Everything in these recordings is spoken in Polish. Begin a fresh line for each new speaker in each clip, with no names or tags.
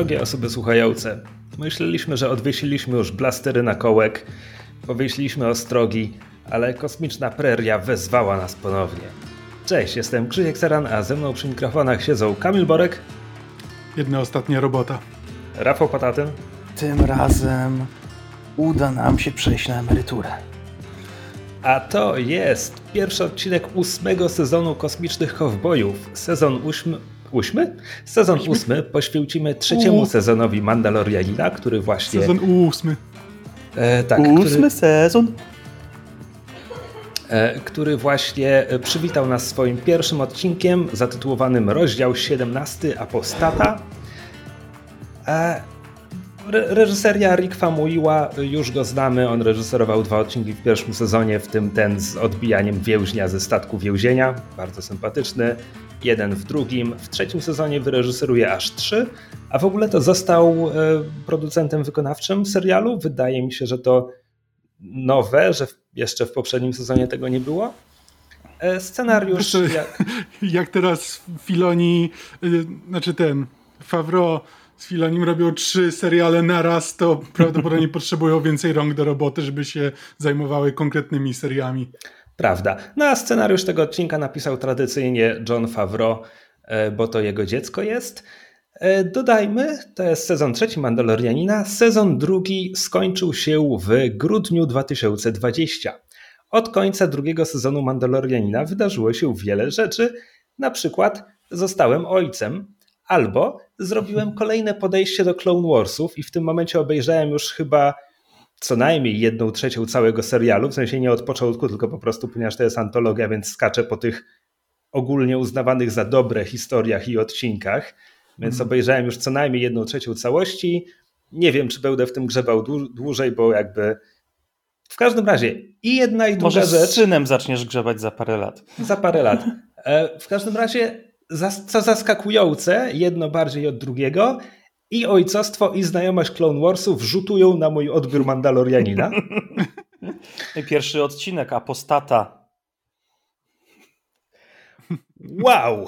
Drogie osoby słuchające, myśleliśmy, że odwiesiliśmy już blastery na kołek, powiesiliśmy ostrogi, ale kosmiczna preria wezwała nas ponownie. Cześć, jestem Krzysiek Seran, a ze mną przy mikrofonach siedzą Kamil Borek,
Jedna ostatnia robota.
Rafał Patatyn
Tym razem uda nam się przejść na emeryturę.
A to jest pierwszy odcinek ósmego sezonu Kosmicznych Kowbojów. Sezon ósmy. Ósmy? Sezon ósmy poświęcimy trzeciemu
U.
sezonowi Mandalorianina, który właśnie.
Sezon ósmy.
E, tak,
Ósmy
który,
sezon.
e, który właśnie e, przywitał nas swoim pierwszym odcinkiem zatytułowanym Rozdział 17 Apostata. Re- reżyseria Rick Famuyiwa, już go znamy, on reżyserował dwa odcinki w pierwszym sezonie, w tym ten z odbijaniem więźnia ze statku więzienia, bardzo sympatyczny. Jeden w drugim, w trzecim sezonie wyreżyseruje aż trzy, a w ogóle to został e, producentem wykonawczym serialu. Wydaje mi się, że to nowe, że jeszcze w poprzednim sezonie tego nie było. E, Scenariusz.
Co,
jak-
Jak teraz Filoni, y, znaczy ten, Favreau z Filonim robią trzy seriale naraz, to prawdopodobnie potrzebują więcej rąk do roboty, żeby się zajmowały konkretnymi seriami.
Prawda. No a scenariusz tego odcinka napisał tradycyjnie John Favreau, e, bo to jego dziecko jest. E, Dodajmy, to jest sezon trzeci Mandalorianina. Sezon drugi skończył się w grudniu 2020. Od końca drugiego sezonu Mandalorianina wydarzyło się wiele rzeczy. Na przykład zostałem ojcem, albo zrobiłem kolejne podejście do Clone Warsów i w tym momencie obejrzałem już chyba co najmniej jedną trzecią całego serialu, w sensie nie od początku, tylko po prostu, ponieważ to jest antologia, więc skaczę po tych ogólnie uznawanych za dobre historiach i odcinkach, więc
Mhm.
obejrzałem już co najmniej jedną trzecią całości. Nie wiem, czy będę w tym grzebał dłu- dłużej, bo jakby w każdym razie i jedna i druga
Może z
rzecz
synem zaczniesz grzebać za parę lat.
za parę lat. E, W każdym razie, co zaskakujące, jedno bardziej od drugiego, i ojcostwo, i znajomość Clone Warsów rzutują na mój odbiór Mandalorianina.
Pierwszy odcinek, Apostata.
Wow!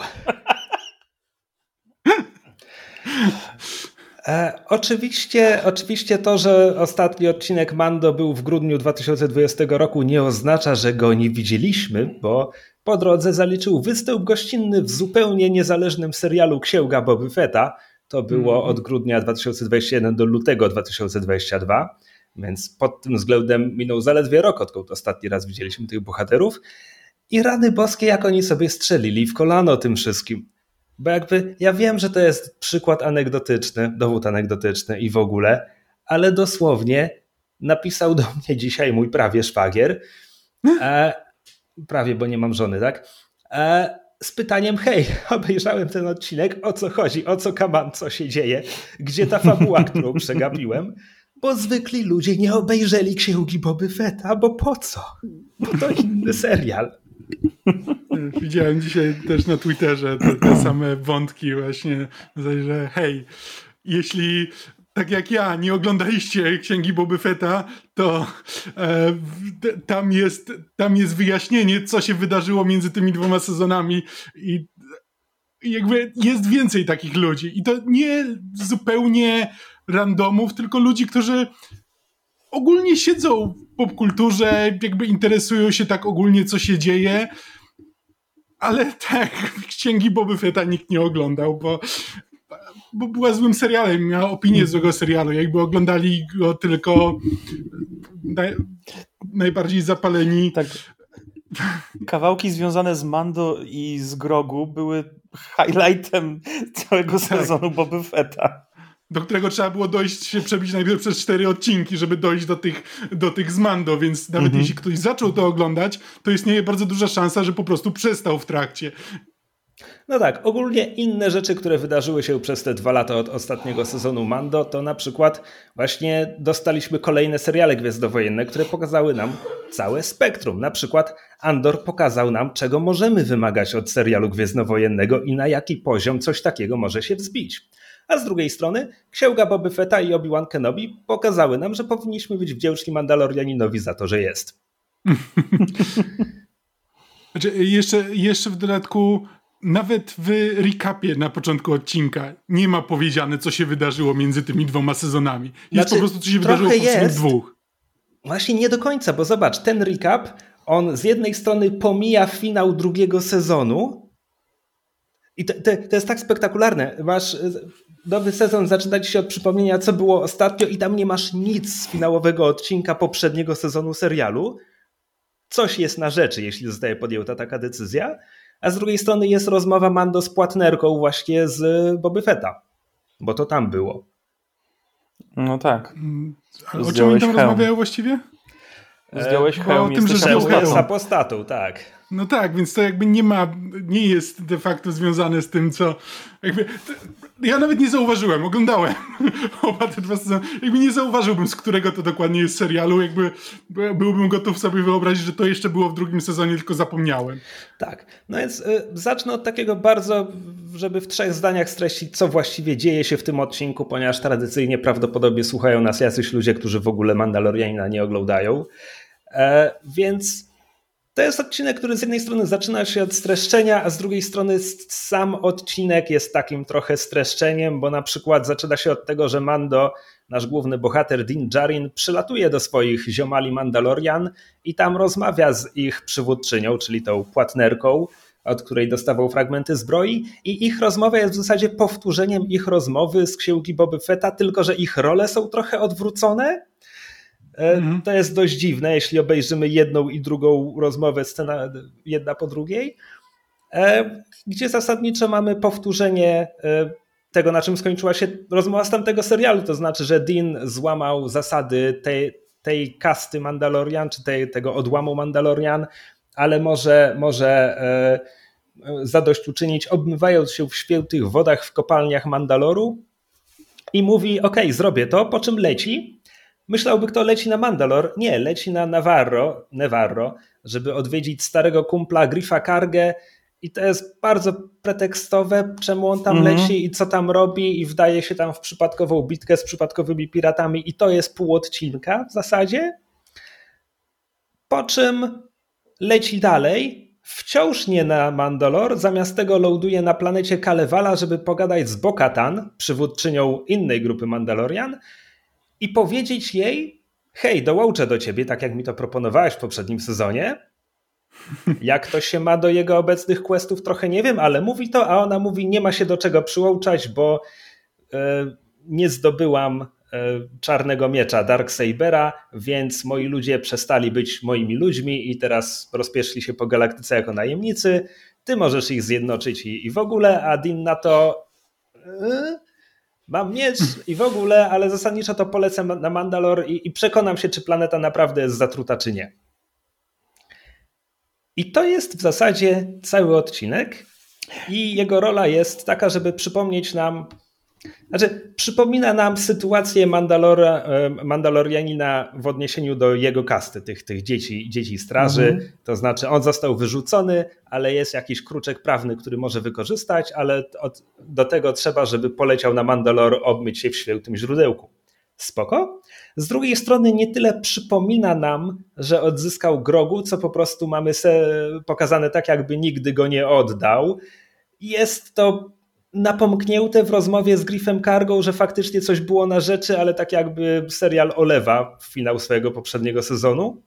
E, oczywiście, oczywiście to, że ostatni odcinek Mando był w grudniu 2020 roku nie oznacza, że go nie widzieliśmy, bo po drodze zaliczył występ gościnny w zupełnie niezależnym serialu Księga Boby Fetta. To było
Mhm.
od grudnia 2021 do lutego 2022, więc pod tym względem minął zaledwie rok, odkąd ostatni raz widzieliśmy tych bohaterów. I rany boskie, jak oni sobie strzelili w kolano tym wszystkim. Bo jakby ja wiem, że to jest przykład anegdotyczny, dowód anegdotyczny i w ogóle, ale dosłownie napisał do mnie dzisiaj mój prawie szwagier. Prawie, bo nie mam żony, tak? E, z pytaniem: Hej, obejrzałem ten odcinek, o co chodzi, o co kaman, co się dzieje, gdzie ta fabuła, którą przegapiłem? Bo zwykli ludzie nie obejrzeli księgi Boby Fetta, bo po co? Bo to inny serial.
Widziałem dzisiaj też na Twitterze te, te same wątki właśnie, że hej, jeśli tak jak ja nie oglądaliście Księgi Boby Fetta, to e, w- tam, jest, tam jest wyjaśnienie, co się wydarzyło między tymi dwoma sezonami i jakby jest więcej takich ludzi. I to nie zupełnie randomów, tylko ludzi, którzy ogólnie siedzą w popkulturze, jakby interesują się tak ogólnie, co się dzieje, ale tak, księgi Boby Fetta nikt nie oglądał, bo, bo była złym serialem, miała opinię złego serialu. Jakby oglądali go tylko naj, najbardziej zapaleni.
Tak. Kawałki związane z Mando i z Grogu były highlightem całego sezonu Boby Fetta.
do którego trzeba było dojść, się przebić najpierw przez cztery odcinki, żeby dojść do tych, do tych z Mando, więc nawet
Mhm.
jeśli ktoś zaczął to oglądać, to istnieje bardzo duża szansa, że po prostu przestał w trakcie.
No tak, ogólnie inne rzeczy, które wydarzyły się przez te dwa lata od ostatniego sezonu Mando, to na przykład właśnie dostaliśmy kolejne seriale gwiezdowojenne, które pokazały nam całe spektrum. Na przykład Andor pokazał nam, czego możemy wymagać od serialu gwiezdnowojennego i na jaki poziom coś takiego może się wzbić. A z drugiej strony Księga Boby Fetta i Obi-Wan Kenobi pokazały nam, że powinniśmy być wdzięczni Mandalorianinowi za to, że jest.
Znaczy, jeszcze, jeszcze w dodatku nawet w recapie na początku odcinka nie ma powiedziane, co się wydarzyło między tymi dwoma sezonami. Jest znaczy, po prostu, co się wydarzyło w jest, dwóch.
Właśnie nie do końca, bo zobacz, ten recap, on z jednej strony pomija finał drugiego sezonu i to, to, to jest tak spektakularne. Masz nowy sezon zaczyna się od przypomnienia, co było ostatnio i tam nie masz nic z finałowego odcinka poprzedniego sezonu serialu. Coś jest na rzeczy, jeśli zostaje podjęta taka decyzja a z drugiej strony jest rozmowa Mando z płatnerką właśnie z Boby Fetta, bo to tam było.
No tak.
Mm, ale o czym oni tam rozmawiają właściwie?
Zdjąłeś hełm, o
tym, że apostatą, tak.
No tak, więc to jakby nie ma, nie jest de facto związane z tym, co jakby, ja nawet nie zauważyłem, oglądałem oba te dwa sezony, jakby nie zauważyłbym, z którego to dokładnie jest serialu, jakby byłbym gotów sobie wyobrazić, że to jeszcze było w drugim sezonie, tylko zapomniałem.
Tak, no więc y, zacznę od takiego bardzo, żeby w trzech zdaniach streścić, co właściwie dzieje się w tym odcinku, ponieważ tradycyjnie prawdopodobnie słuchają nas jacyś ludzie, którzy w ogóle Mandalorianina nie oglądają, e, więc to jest odcinek, który z jednej strony zaczyna się od streszczenia, a z drugiej strony sam odcinek jest takim trochę streszczeniem, bo na przykład zaczyna się od tego, że Mando, nasz główny bohater Din Djarin, przylatuje do swoich ziomali Mandalorian i tam rozmawia z ich przywódczynią, czyli tą płatnerką, od której dostawał fragmenty zbroi i ich rozmowa jest w zasadzie powtórzeniem ich rozmowy z księgi Boby Fetta, tylko że ich role są trochę odwrócone mhm. To jest dość dziwne, jeśli obejrzymy jedną i drugą rozmowę, scena jedna po drugiej, e, gdzie zasadniczo mamy powtórzenie e, tego, na czym skończyła się rozmowa z tamtego serialu. To znaczy, że Dean złamał zasady tej, tej kasty Mandalorian, czy tej, tego odłamu Mandalorian, ale może, może zadośćuczynić, obmywając się w świętych wodach w kopalniach Mandaloru i mówi: OK, zrobię to, po czym leci Myślałby, kto leci na Mandalor. Nie, leci na Navarro, Nevarro, żeby odwiedzić starego kumpla Griffa Kargę i to jest bardzo pretekstowe, czemu on tam -hmm. leci i co tam robi i wdaje się tam w przypadkową bitkę z przypadkowymi piratami i to jest pół odcinka w zasadzie. Po czym leci dalej, wciąż nie na Mandalor, zamiast tego loaduje na planecie Kalevala, żeby pogadać z Bokatan, przywódczynią innej grupy Mandalorian, i powiedzieć jej: Hej, dołączę do ciebie, tak jak mi to proponowałeś w poprzednim sezonie. Jak to się ma do jego obecnych questów, trochę nie wiem, ale mówi to, a ona mówi: Nie ma się do czego przyłączać, bo e, nie zdobyłam e, czarnego miecza Darksabera, więc moi ludzie przestali być moimi ludźmi i teraz rozpieszli się po galaktyce jako najemnicy. Ty możesz ich zjednoczyć i, i w ogóle, a Din na to. Yy, Mam miecz i w ogóle, ale zasadniczo to polecę na Mandalor i, i przekonam się, czy planeta naprawdę jest zatruta, czy nie. I to jest w zasadzie cały odcinek. I jego rola jest taka, żeby przypomnieć nam, znaczy, przypomina nam sytuację Mandalora, e, Mandalorianina w odniesieniu do jego kasty, tych, tych dzieci, dzieci straży. Mhm. To znaczy, on został wyrzucony, ale jest jakiś kruczek prawny, który może wykorzystać, ale od, do tego trzeba, żeby poleciał na Mandalor obmyć się w świętym źródełku. Spoko. Z drugiej strony nie tyle przypomina nam, że odzyskał grogu, co po prostu mamy pokazane tak, jakby nigdy go nie oddał. Jest to napomknięte w rozmowie z Griffem Cargo, że faktycznie coś było na rzeczy, ale tak jakby serial olewa finał swojego poprzedniego sezonu.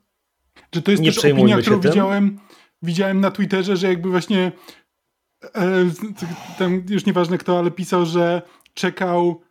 Czy to jest Nie też opinia, którą widziałem, widziałem na Twitterze, że jakby właśnie e, tam już nieważne kto, ale pisał, że czekał,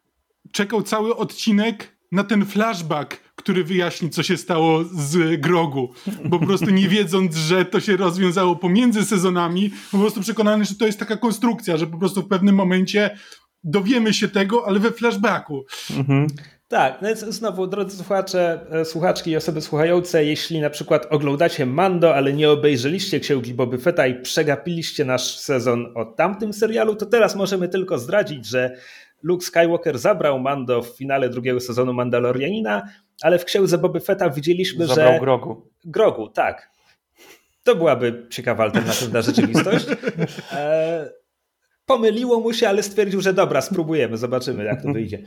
czekał cały odcinek na ten flashback, który wyjaśni, co się stało z Grogu. Bo po prostu nie wiedząc, że to się rozwiązało pomiędzy sezonami, po prostu przekonany, że to jest taka konstrukcja, że po prostu w pewnym momencie dowiemy się tego, ale we flashbacku. Mhm.
Tak, no więc znowu, drodzy słuchacze, e, słuchaczki i osoby słuchające, jeśli na przykład oglądacie Mando, ale nie obejrzeliście Księgi Boby Fetta i przegapiliście nasz sezon o tamtym serialu, to teraz możemy tylko zdradzić, że Luke Skywalker zabrał Mando w finale drugiego sezonu Mandalorianina, ale w księdze Boby Fetta widzieliśmy,
zabrał
że...
Grogu.
Grogu, tak. To byłaby ciekawa alternatywna rzeczywistość. E, pomyliło mu się, ale stwierdził, że dobra, spróbujemy, zobaczymy jak to wyjdzie.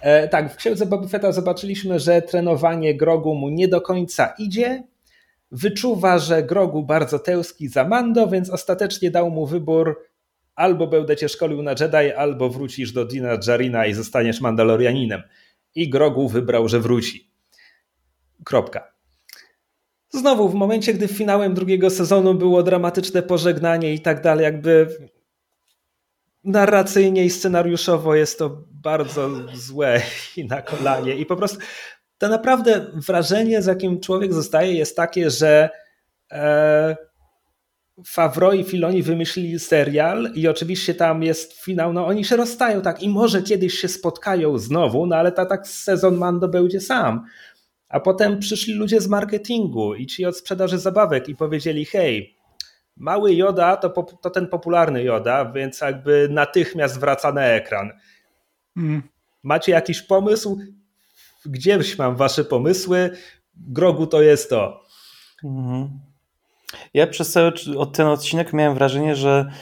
E, tak, w księdze Boby Fetta zobaczyliśmy, że trenowanie Grogu mu nie do końca idzie. Wyczuwa, że Grogu bardzo tęskni za Mando, więc ostatecznie dał mu wybór albo będę cię szkolił na Jedi, albo wrócisz do Dina Jarina i zostaniesz Mandalorianinem. I Grogu wybrał, że wróci. Kropka. Znowu, w momencie, gdy finałem drugiego sezonu było dramatyczne pożegnanie i tak dalej, jakby narracyjnie i scenariuszowo jest to bardzo złe i na kolanie. I po prostu to naprawdę wrażenie, z jakim człowiek zostaje, jest takie, że e, i Filoni wymyślili serial i oczywiście tam jest finał, no oni się rozstają tak i może kiedyś się spotkają znowu, no ale ta, tak sezon Mando będzie sam. A potem przyszli ludzie z marketingu i ci od sprzedaży zabawek i powiedzieli hej, mały Joda to, to ten popularny Joda, więc jakby natychmiast wraca na ekran. Mm. Macie jakiś pomysł? Gdzieś mam wasze pomysły? Grogu to jest to. Mhm.
Ja przez cały ten odcinek miałem wrażenie, że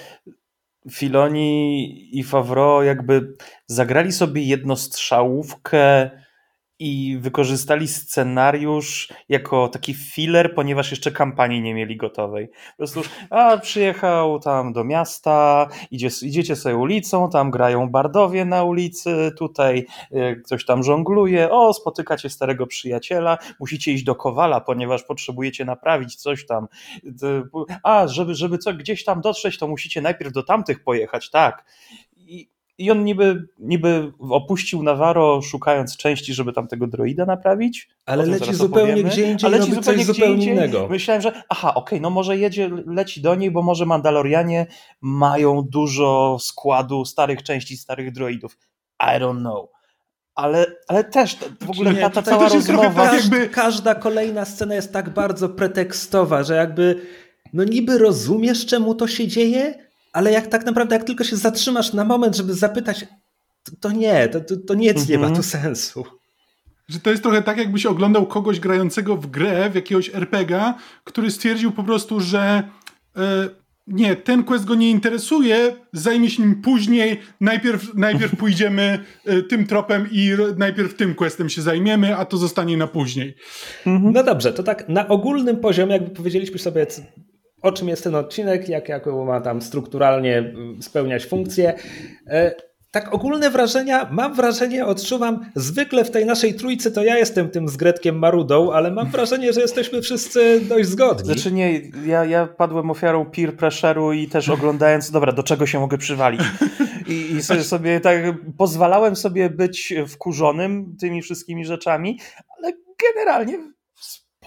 Filoni i Favreau jakby zagrali sobie jednostrzałówkę i wykorzystali scenariusz jako taki filler, ponieważ jeszcze kampanii nie mieli gotowej. Po prostu, a przyjechał tam do miasta, idzie, idziecie sobie ulicą, tam grają bardowie na ulicy, tutaj e, ktoś tam żongluje, o, spotykacie starego przyjaciela, musicie iść do Kowala, ponieważ potrzebujecie naprawić coś tam. A, żeby, żeby co, gdzieś tam dotrzeć, to musicie najpierw do tamtych pojechać, tak. I i on niby, niby opuścił Navarro szukając części, żeby tam tego droida naprawić.
Ale leci zupełnie opowiemy. gdzie indziej, ale leci zupełnie, coś zupełnie indziej. innego.
Myślałem, że aha, okej, okay, no może jedzie, leci do niej, bo może Mandalorianie mają dużo składu starych części, starych droidów. I don't know. Ale, ale też w ogóle nie, ta, ta cała rozmowa...
Tak jakby... Każda kolejna scena jest tak bardzo pretekstowa, że jakby no niby rozumiesz, czemu to się dzieje, ale jak tak naprawdę, jak tylko się zatrzymasz na moment, żeby zapytać, to, to nie, to, to, to nic nie ma tu sensu.
Że to jest trochę tak, jakbyś oglądał kogoś grającego w grę, w jakiegoś RPGa, który stwierdził po prostu, że e, nie, ten quest go nie interesuje, zajmie się nim później, najpierw, najpierw pójdziemy e, tym tropem i najpierw tym questem się zajmiemy, a to zostanie na później.
Mhm. No dobrze, to tak na ogólnym poziomie, jakby powiedzieliśmy sobie, o czym jest ten odcinek, jak, jaką ma tam strukturalnie mm, spełniać funkcję. E, tak ogólne wrażenia, mam wrażenie, odczuwam, zwykle w tej naszej trójcy to ja jestem tym z Gretkiem Marudą, ale mam wrażenie, że jesteśmy wszyscy dość zgodni.
Znaczy nie, ja, ja padłem ofiarą peer pressure'u i też oglądając, dobra, do czego się mogę przywalić. I, i sobie, sobie tak pozwalałem sobie być wkurzonym tymi wszystkimi rzeczami, ale generalnie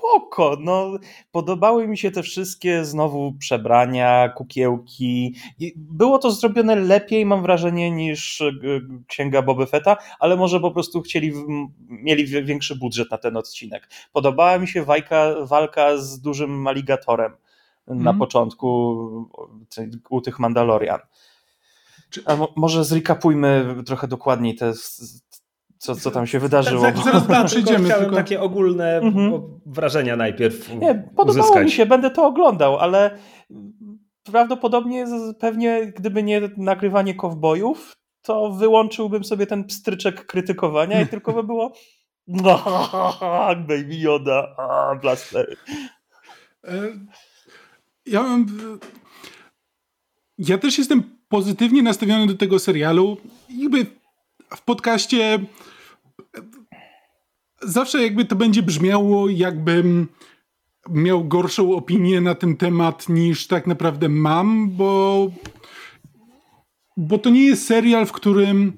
spoko. No, podobały mi się te wszystkie znowu przebrania, kukiełki. Było to zrobione lepiej, mam wrażenie, niż e, księga Boba Fetta, ale może po prostu chcieli, mieli większy budżet na ten odcinek. Podobała mi się walka, walka z dużym aligatorem na mhm. początku u tych Mandalorian. A może zrikapujmy trochę dokładniej te, co, co tam się wydarzyło. Tak,
zaraz tam przyjdziemy. Chciałem tylko... takie ogólne mhm. wrażenia najpierw
Nie, podobało uzyskać. mi się, będę to oglądał, ale prawdopodobnie pewnie gdyby nie nagrywanie kowbojów, to wyłączyłbym sobie ten pstryczek krytykowania i tylko by było Baby Yoda, blastery.
Ja mam... Ja też jestem pozytywnie nastawiony do tego serialu. Jakby w podcaście zawsze jakby to będzie brzmiało, jakbym miał gorszą opinię na ten temat niż tak naprawdę mam, bo, bo to nie jest serial, w którym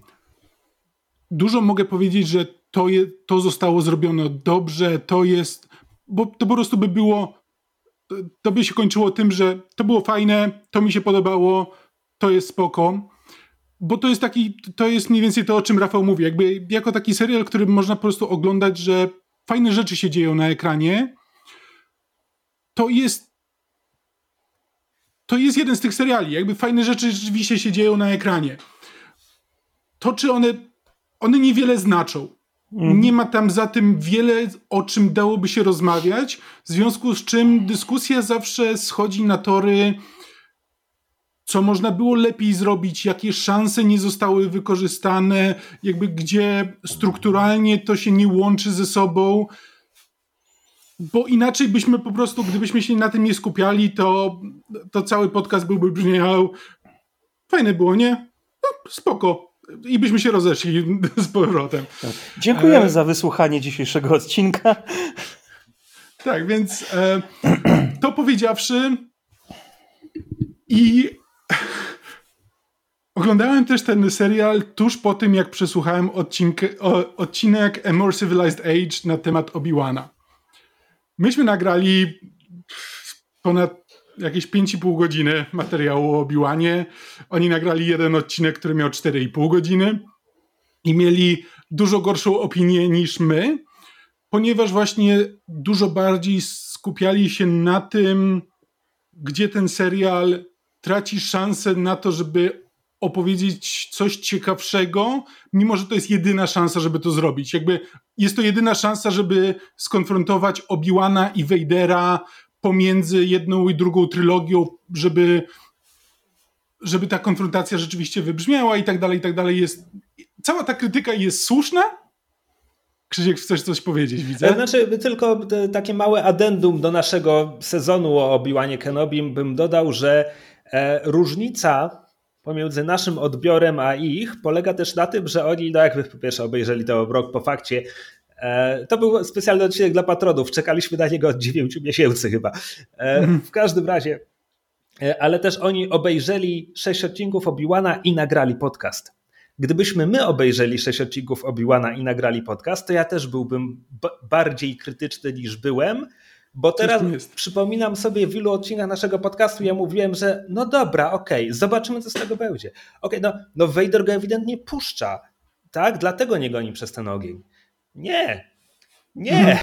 dużo mogę powiedzieć, że to, je, to zostało zrobione dobrze, to jest, bo to po prostu by było, to by się kończyło tym, że to było fajne, to mi się podobało, to jest spoko bo to jest taki, to jest mniej więcej to, o czym Rafał mówi. Jakby jako taki serial, który można po prostu oglądać, że fajne rzeczy się dzieją na ekranie, to jest to jest jeden z tych seriali. Jakby fajne rzeczy rzeczywiście się dzieją na ekranie. To, czy one one niewiele znaczą. Mm. Nie ma tam za tym wiele, o czym dałoby się rozmawiać, w związku z czym dyskusja zawsze schodzi na tory co można było lepiej zrobić, jakie szanse nie zostały wykorzystane, jakby gdzie strukturalnie to się nie łączy ze sobą. Bo inaczej byśmy po prostu, gdybyśmy się na tym nie skupiali, to, to cały podcast byłby brzmiał fajne było, nie? No, spoko. I byśmy się rozeszli z powrotem.
Dziękujemy e... za wysłuchanie dzisiejszego odcinka.
Tak, więc e, to powiedziawszy i oglądałem też ten serial tuż po tym, jak przesłuchałem odcinek, odcinek A More Civilized Age na temat Obi-Wana. Myśmy nagrali ponad jakieś 5,5 godziny materiału o Obi-Wanie. Oni nagrali jeden odcinek, który miał 4,5 godziny i mieli dużo gorszą opinię niż my, ponieważ właśnie dużo bardziej skupiali się na tym, gdzie ten serial traci szansę na to, żeby opowiedzieć coś ciekawszego, mimo że to jest jedyna szansa, żeby to zrobić. Jakby jest to jedyna szansa, żeby skonfrontować Obi-Wana i Vadera pomiędzy jedną i drugą trylogią, żeby, żeby ta konfrontacja rzeczywiście wybrzmiała i tak dalej, i tak dalej. Jest, cała ta krytyka jest słuszna, Krzysiek, chcesz coś powiedzieć, widzę?
Znaczy, tylko takie małe addendum do naszego sezonu o Obi-Wanie Kenobim bym dodał, że e, różnica pomiędzy naszym odbiorem a ich polega też na tym, że oni, no jakby po pierwsze obejrzeli to rok po fakcie, e, to był specjalny odcinek dla patronów. Czekaliśmy na niego od 9 miesięcy chyba. E, w każdym razie, e, ale też oni obejrzeli 6 odcinków Obi-Wana i nagrali podcast. Gdybyśmy my obejrzeli 6 odcinków Obi-Wana i nagrali podcast, to ja też byłbym bardziej krytyczny niż byłem, bo teraz przypominam sobie w ilu odcinkach naszego podcastu ja mówiłem, że no dobra, okej, okay, zobaczymy co z tego będzie. Okej, okay, no, no Vader go ewidentnie puszcza, tak? Dlatego nie goni przez ten ogień. Nie, nie.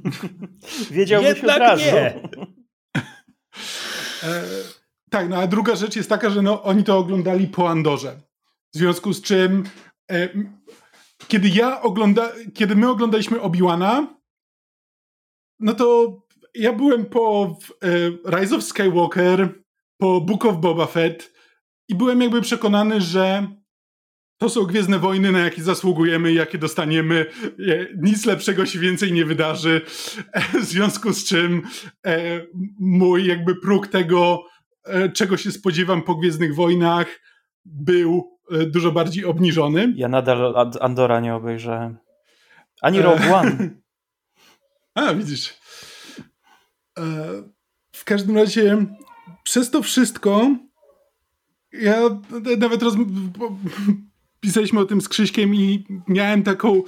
Wiedziałbyś Jednak od razu. Nie.
E, tak, no a druga rzecz jest taka, że no, oni to oglądali po Andorze. W związku z czym e, kiedy ja ogląda, kiedy my oglądaliśmy Obi-Wana, no to ja byłem po e, Rise of Skywalker, po Book of Boba Fett i byłem jakby przekonany, że to są Gwiezdne Wojny, na jakie zasługujemy, jakie dostaniemy. E, nic lepszego się więcej nie wydarzy. E, w związku z czym mój jakby próg tego, czego się spodziewam po Gwiezdnych Wojnach, był dużo bardziej obniżony.
Ja nadal Andora nie obejrzałem. Ani Rogue One.
A, widzisz. E, w każdym razie, przez to wszystko, ja nawet roz... pisaliśmy o tym z Krzyśkiem i miałem taką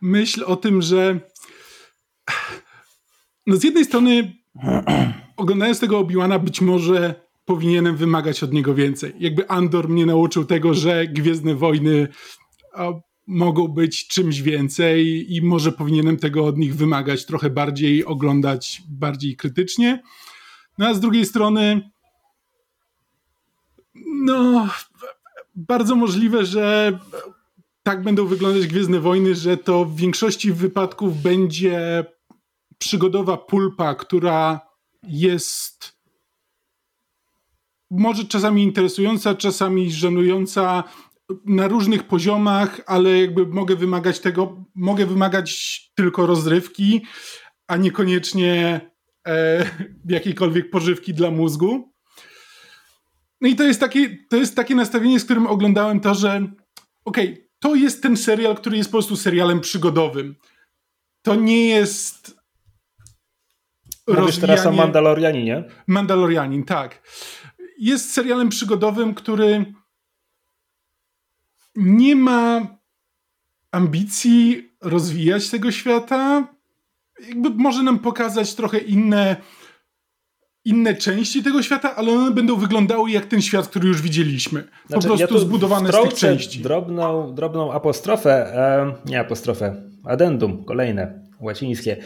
myśl o tym, że no z jednej strony oglądając tego Obi-Wana być może powinienem wymagać od niego więcej. Jakby Andor mnie nauczył tego, że Gwiezdne Wojny mogą być czymś więcej i może powinienem tego od nich wymagać, trochę bardziej oglądać bardziej krytycznie. No a z drugiej strony, no, bardzo możliwe, że tak będą wyglądać Gwiezdne Wojny, że to w większości wypadków będzie przygodowa pulpa, która jest może czasami interesująca, czasami żenująca, na różnych poziomach, ale jakby mogę wymagać tego, mogę wymagać tylko rozrywki, a niekoniecznie e, jakiejkolwiek pożywki dla mózgu. No i to jest, takie, to jest takie nastawienie, z którym oglądałem to, że okej, okay, to jest ten serial, który jest po prostu serialem przygodowym. To nie jest
Mówisz rozwijanie... teraz o Mandalorianinie?
Mandalorianin, tak. Jest serialem przygodowym, który nie ma ambicji rozwijać tego świata. Jakby może nam pokazać trochę inne, inne części tego świata, ale one będą wyglądały jak ten świat, który już widzieliśmy. Znaczy, po prostu ja zbudowane z tych części.
Drobną, drobną apostrofę, e, nie apostrofę, addendum, kolejne, łacińskie.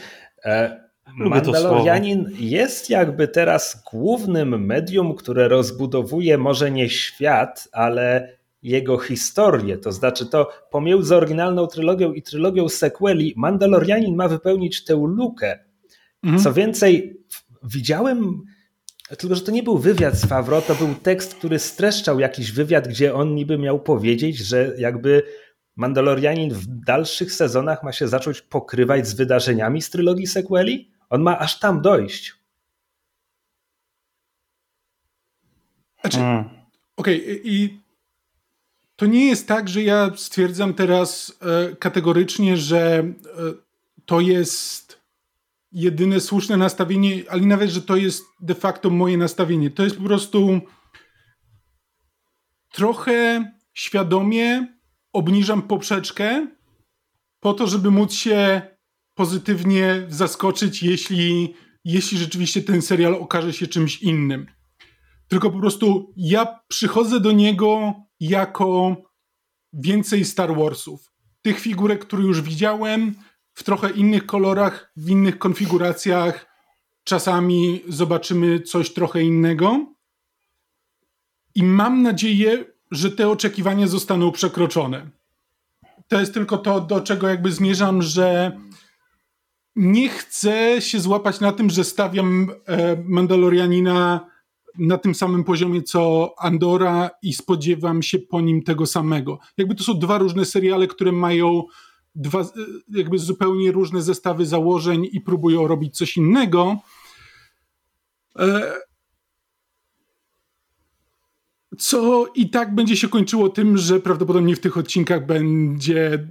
E, Mandalorianin jest jakby teraz głównym medium, które rozbudowuje może nie świat, ale jego historię, to znaczy to pomiędzy oryginalną trylogią i trylogią sequeli Mandalorianin ma wypełnić tę lukę. Mhm. Co więcej, widziałem, tylko że to nie był wywiad z Favro, to był tekst, który streszczał jakiś wywiad, gdzie on niby miał powiedzieć, że jakby Mandalorianin w dalszych sezonach ma się zacząć pokrywać z wydarzeniami z trylogii sequeli. On ma aż tam dojść.
Znaczy, mm Okej, okay, i to nie jest tak, że ja stwierdzam teraz e, kategorycznie, że e, to jest jedyne słuszne nastawienie, ale nawet, że to jest de facto moje nastawienie. To jest po prostu trochę świadomie obniżam poprzeczkę po to, żeby móc się pozytywnie zaskoczyć, jeśli, jeśli rzeczywiście ten serial okaże się czymś innym. Tylko po prostu ja przychodzę do niego jako więcej Star Warsów. Tych figurek, które już widziałem, w trochę innych kolorach, w innych konfiguracjach. Czasami zobaczymy coś trochę innego. I mam nadzieję, że te oczekiwania zostaną przekroczone. To jest tylko to, do czego jakby zmierzam, że nie chcę się złapać na tym, że stawiam e, Mandalorianina na tym samym poziomie co Andora i spodziewam się po nim tego samego. Jakby to są dwa różne seriale, które mają dwa, e, jakby zupełnie różne zestawy założeń i próbują robić coś innego. E, co i tak będzie się kończyło tym, że prawdopodobnie w tych odcinkach będzie, e,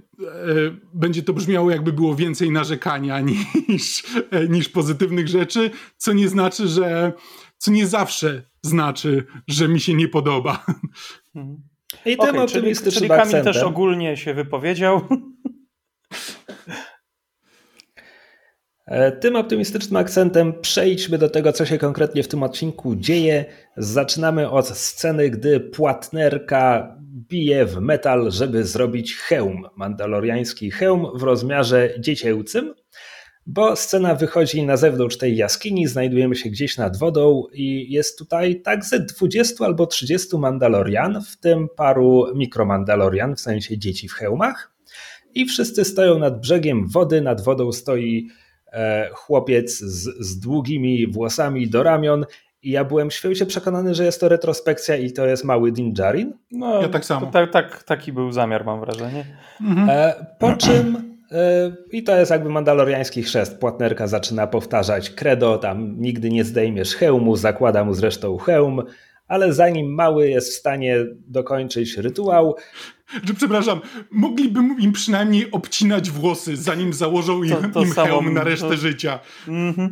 będzie to brzmiało, jakby było więcej narzekania niż, niż pozytywnych rzeczy, co nie znaczy, że co nie zawsze znaczy, że mi się nie podoba.
I tym okay, optymistycznym czyli, czyli Kamil też ogólnie się wypowiedział.
E, tym optymistycznym akcentem przejdźmy do tego, co się konkretnie w tym odcinku dzieje. Zaczynamy od sceny, gdy płatnerka bije w metal, żeby zrobić hełm, mandaloriański hełm w rozmiarze dziecięcym, bo scena wychodzi na zewnątrz tej jaskini, znajdujemy się gdzieś nad wodą i jest tutaj tak ze 20 albo 30 mandalorian, w tym paru mikromandalorian, w sensie dzieci w hełmach. I wszyscy stoją nad brzegiem wody, nad wodą stoi E, chłopiec z, z długimi włosami do ramion i ja byłem święcie przekonany, że jest to retrospekcja i to jest mały Din Djarin.
No, ja tak samo.
Tak, tak, taki był zamiar, mam wrażenie.
Mhm. E, po czym e, i to jest jakby mandaloriański chrzest. Płatnerka zaczyna powtarzać credo, tam nigdy nie zdejmiesz hełmu, zakłada mu zresztą hełm, ale zanim mały jest w stanie dokończyć rytuał,
że przepraszam, mogliby im przynajmniej obcinać włosy, zanim założą im, to, to im hełm na resztę to... życia. Mm-hmm.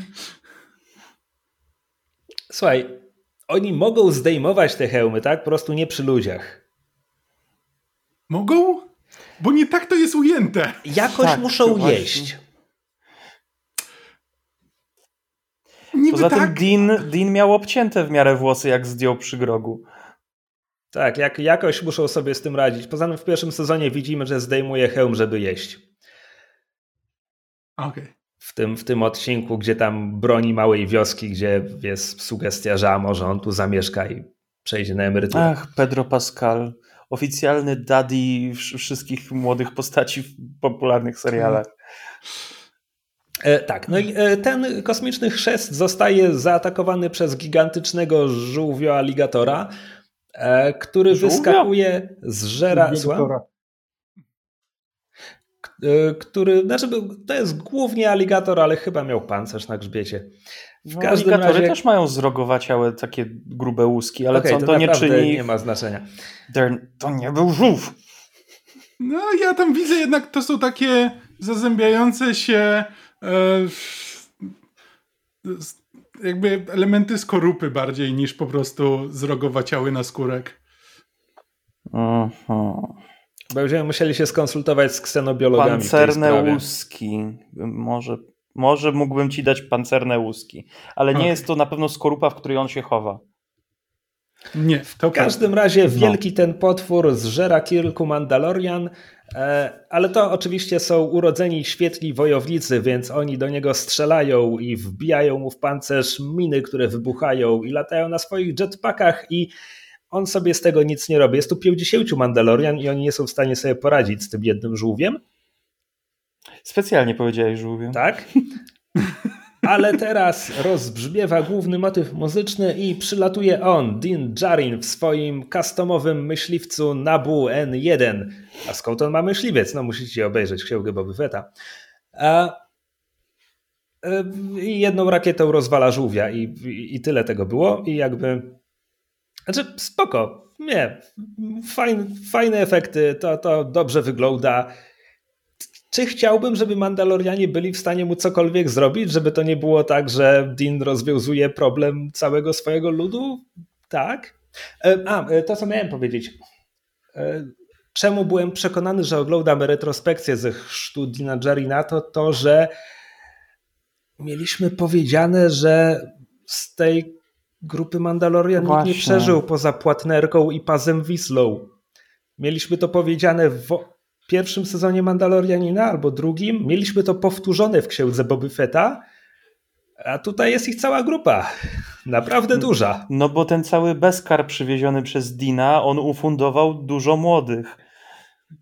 Słuchaj, oni mogą zdejmować te hełmy, tak? Po prostu nie przy ludziach.
Mogą? Bo nie tak to jest ujęte.
Jakoś tak, muszą jeść.
Niby Poza tak. tym Dean, Dean miał obcięte w miarę włosy, jak zdjął przy grogu.
Tak, jak, jakoś muszą sobie z tym radzić. Poza tym w pierwszym sezonie widzimy, że zdejmuje hełm, żeby jeść.
Okej. Okay.
W tym, w tym odcinku, gdzie tam broni małej wioski, gdzie jest sugestia, że a może on tu zamieszka i przejdzie na emeryturę.
Ach, Pedro Pascal. Oficjalny daddy wszystkich młodych postaci w popularnych serialach.
E, tak, no i e, ten kosmiczny chrzest zostaje zaatakowany przez gigantycznego żółwio aligatora, E, który Żółwia? wyskakuje z żera. Który, znaczy to jest głównie aligator, ale chyba miał pancerz na grzbiecie.
W no, każdym razie... też mają zrogowaciałe takie grube łuski, ale okay, co to, to nie czyni...
nie ma znaczenia.
To nie był żółw.
No ja tam widzę jednak to są takie zazębiające się e, jakby elementy skorupy bardziej niż po prostu zrogowaciały na skórek.
Aha.
Będziemy musieli się skonsultować z ksenobiologami.
Pancerne łuski. Może, może mógłbym ci dać pancerne łuski, ale nie okay. jest to na pewno skorupa, w której on się chowa.
Nie,
to w każdym razie wielki no. ten potwór zżera kilku Mandalorian, e, ale to oczywiście są urodzeni świetli wojownicy, więc oni do niego strzelają i wbijają mu w pancerz miny, które wybuchają i latają na swoich jetpackach i on sobie z tego nic nie robi. Jest tu 50 Mandalorian i oni nie są w stanie sobie poradzić z tym jednym żółwiem.
Specjalnie powiedziałeś żółwiem.
Tak. Ale teraz rozbrzmiewa główny motyw muzyczny i przylatuje on, Din Djarin, w swoim customowym myśliwcu Nabu N1. A skąd on ma myśliwiec? No musicie obejrzeć księgę Boby Fetta. A e, i jedną rakietą rozwala żółwia i, i, i, tyle tego było i jakby znaczy spoko, nie, fajne, fajne efekty, to, to dobrze wygląda. Czy chciałbym, żeby Mandalorianie byli w stanie mu cokolwiek zrobić, żeby to nie było tak, że Din rozwiązuje problem całego swojego ludu? Tak. E, a, e, to co miałem powiedzieć. E, czemu byłem przekonany, że oglądam retrospekcję ze chrztu Dina Jarina, to to, że mieliśmy powiedziane, że z tej grupy Mandalorian nikt nie przeżył poza Płatnerką i Pazem Wislą. Mieliśmy to powiedziane w pierwszym sezonie Mandalorianina albo drugim. Mieliśmy to powtórzone w księdze Boby Fetta, a tutaj jest ich cała grupa. Naprawdę duża.
No bo ten cały Beskar przywieziony przez Dina, on ufundował dużo młodych.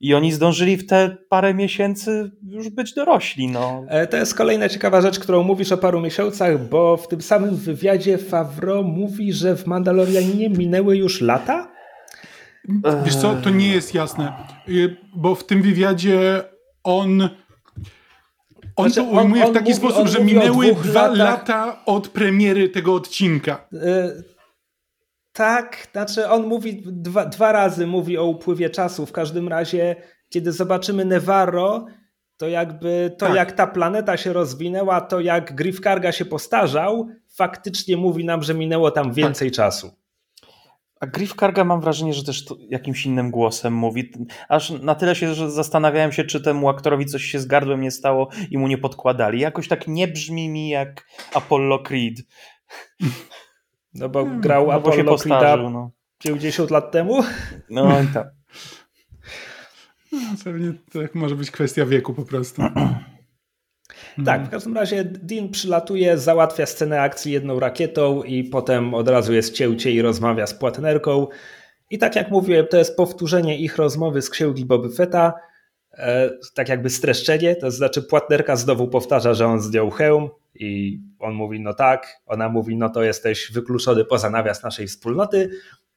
I oni zdążyli w te parę miesięcy już być dorośli. No.
E, to jest kolejna ciekawa rzecz, którą mówisz o paru miesiącach, bo w tym samym wywiadzie Favreau mówi, że w Mandalorianinie minęły już lata?
Wiesz co, to nie jest jasne, bo w tym wywiadzie on on znaczy, to ujmuje on, on w taki mówi, sposób, że minęły dwa latach... lata od premiery tego odcinka. Yy,
tak, znaczy on mówi dwa, dwa razy mówi o upływie czasu. W każdym razie, kiedy zobaczymy Nevarro, to jakby to, tak. jak ta planeta się rozwinęła, to jak Griff Karga się postarzał, faktycznie mówi nam, że minęło tam więcej tak. czasu.
A Griff Karga mam wrażenie, że też jakimś innym głosem mówi. Aż na tyle się, że zastanawiałem się, czy temu aktorowi coś się z gardłem nie stało i mu nie podkładali. Jakoś tak nie brzmi mi jak Apollo Creed.
No bo hmm. grał no Apollo bo Creed'a no. 50 lat temu.
No i tak.
No, pewnie to może być kwestia wieku po prostu.
Tak, w każdym razie Dean przylatuje, załatwia scenę akcji jedną rakietą i potem od razu jest cięcie i rozmawia z płatnerką. I tak jak mówiłem, to jest powtórzenie ich rozmowy z księgi Boby Fetta, e, tak jakby streszczenie, to znaczy płatnerka znowu powtarza, że on zdjął hełm i on mówi no tak, ona mówi no to jesteś wykluczony poza nawias naszej wspólnoty,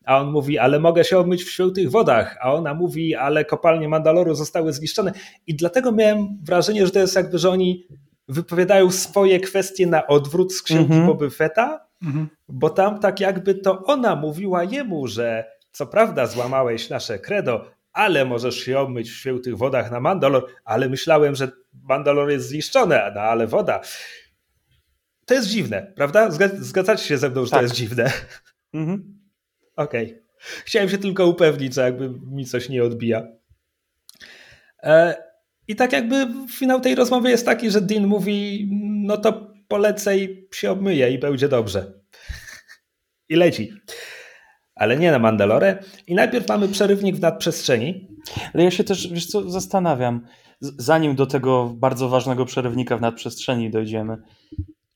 a on mówi, ale mogę się obmyć w świętych wodach, a ona mówi, ale kopalnie Mandaloru zostały zniszczone i dlatego miałem wrażenie, że to jest jakby, że oni wypowiadają swoje kwestie na odwrót z księgi mm -hmm. Boby Fetta, mm -hmm. bo tam tak jakby to ona mówiła jemu, że co prawda złamałeś nasze credo, ale możesz się obmyć w świętych wodach na Mandalor, ale myślałem, że Mandalor jest zniszczone, no ale woda. To jest dziwne, prawda? Zgadzacie się ze mną, że tak. to jest dziwne. Mhm. Okej. Okay. Chciałem się tylko upewnić, że jakby mi coś nie odbija. E, I tak jakby finał tej rozmowy jest taki, że Dean mówi, no to polecę i się obmyję i będzie dobrze. I leci. Ale nie na Mandalore. I najpierw mamy przerywnik w nadprzestrzeni.
Ale ja się też, wiesz co, zastanawiam, zanim do tego bardzo ważnego przerywnika w nadprzestrzeni dojdziemy,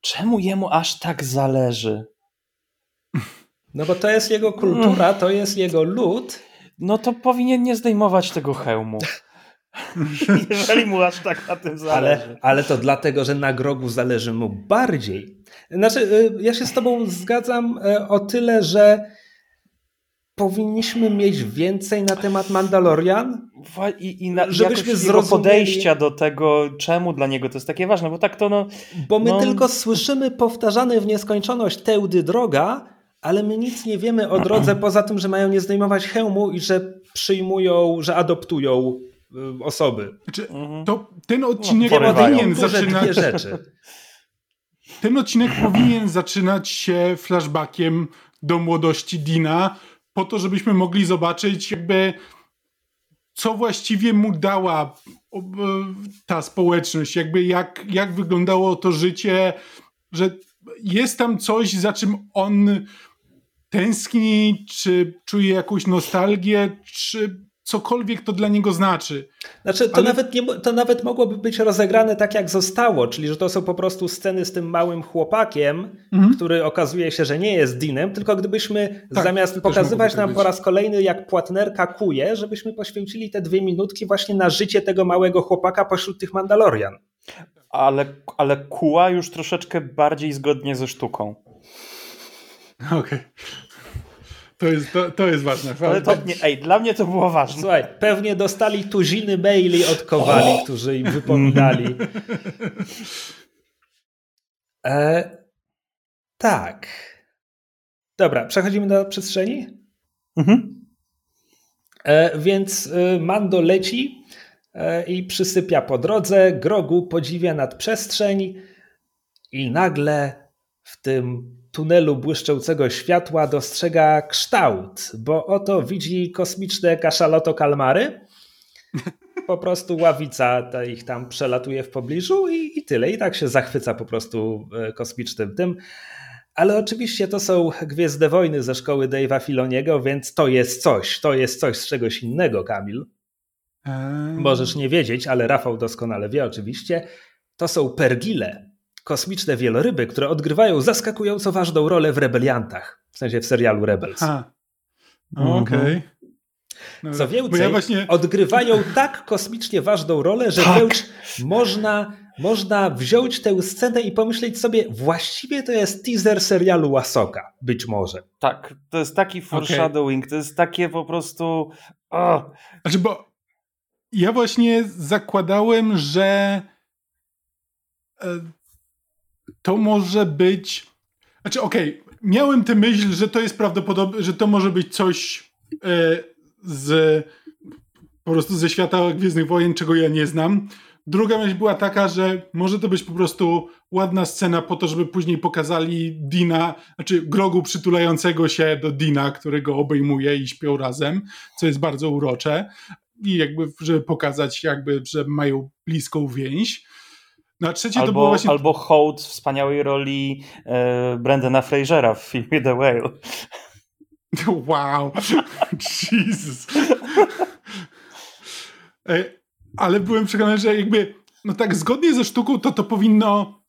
czemu jemu aż tak zależy?
No bo to jest jego kultura, to jest jego lud.
No to powinien nie zdejmować tego hełmu. Jeżeli mu aż tak na tym zależy.
Ale, ale to dlatego, że na grogu zależy mu bardziej. Znaczy, y, ja się z Tobą zgadzam y, o tyle, że powinniśmy mieć więcej na temat Mandalorian.
I, i na, żebyśmy zrozumieli podejścia do tego, czemu dla niego to jest takie ważne, bo tak to no.
Bo my no... tylko słyszymy powtarzane w nieskończoność teudy droga, ale my nic nie wiemy o drodze poza tym, że mają nie zdejmować hełmu i że przyjmują, że adoptują y, osoby.
Znaczy, to ten odcinek no, powinien zaczynać. rzeczy. Ten odcinek powinien zaczynać się flashbackiem do młodości Dina, po to, żebyśmy mogli zobaczyć, jakby co właściwie mu dała ta społeczność, jakby jak, jak wyglądało to życie, że jest tam coś, za czym on tęskni, czy czuje jakąś nostalgię, czy cokolwiek to dla niego znaczy.
Znaczy, to, Ale... nawet nie, to nawet mogłoby być rozegrane tak, jak zostało, czyli że to są po prostu sceny z tym małym chłopakiem, mhm. który okazuje się, że nie jest Dinem, tylko gdybyśmy tak, zamiast pokazywać nam po raz kolejny, jak płatnerka kuje, żebyśmy poświęcili te dwie minutki właśnie na życie tego małego chłopaka pośród tych Mandalorian.
Ale, ale kuła już troszeczkę bardziej zgodnie ze sztuką.
Okej. Okay. To jest, to, to jest ważne.
Ale to, nie, ej, dla mnie to było ważne.
Słuchaj, pewnie dostali tuziny maili od Kowali, oh. którzy im wypominali. E, tak. Dobra, przechodzimy do przestrzeni? Mhm. E, więc e, Mando leci e, i przysypia po drodze, Grogu podziwia nad przestrzeń i nagle w tym tunelu błyszczącego światła dostrzega kształt, bo oto widzi kosmiczne kaszaloto kalmary. Po prostu ławica ta ich tam przelatuje w pobliżu i, i tyle. I tak się zachwyca po prostu kosmicznym tym. Ale oczywiście to są Gwiezdne Wojny ze szkoły Dave'a Filoniego, więc to jest coś, to jest coś z czegoś innego, Kamil. Eee. Możesz nie wiedzieć, ale Rafał doskonale wie oczywiście. To są pergile, kosmiczne wieloryby, które odgrywają zaskakująco ważną rolę w Rebeliantach, w sensie w serialu Rebels.
Okej. Okay.
No, Co więcej, ja właśnie... odgrywają tak kosmicznie ważną rolę, że tak. można można wziąć tę scenę i pomyśleć sobie, właściwie to jest teaser serialu Łasoka, być może.
Tak, to jest taki foreshadowing, okay. to jest takie po prostu... Oh.
Znaczy, bo ja właśnie zakładałem, że e, to może być... Znaczy, okej, okay, miałem tę myśl, że to jest prawdopodobne, że to może być coś e, z po prostu ze świata Gwiezdnych Wojen, czego ja nie znam. Druga myśl była taka, że może to być po prostu ładna scena po to, żeby później pokazali Dina, znaczy Grogu przytulającego się do Dina, którego obejmuje i śpią razem, co jest bardzo urocze. I jakby, żeby pokazać jakby, że mają bliską więź.
No a trzecie albo, to było właśnie... Albo hołd wspaniałej roli e, Brandona Frasera w filmie The Whale.
Wow. Jesus. E, ale byłem przekonany, że jakby, no tak zgodnie ze sztuką, to to powinno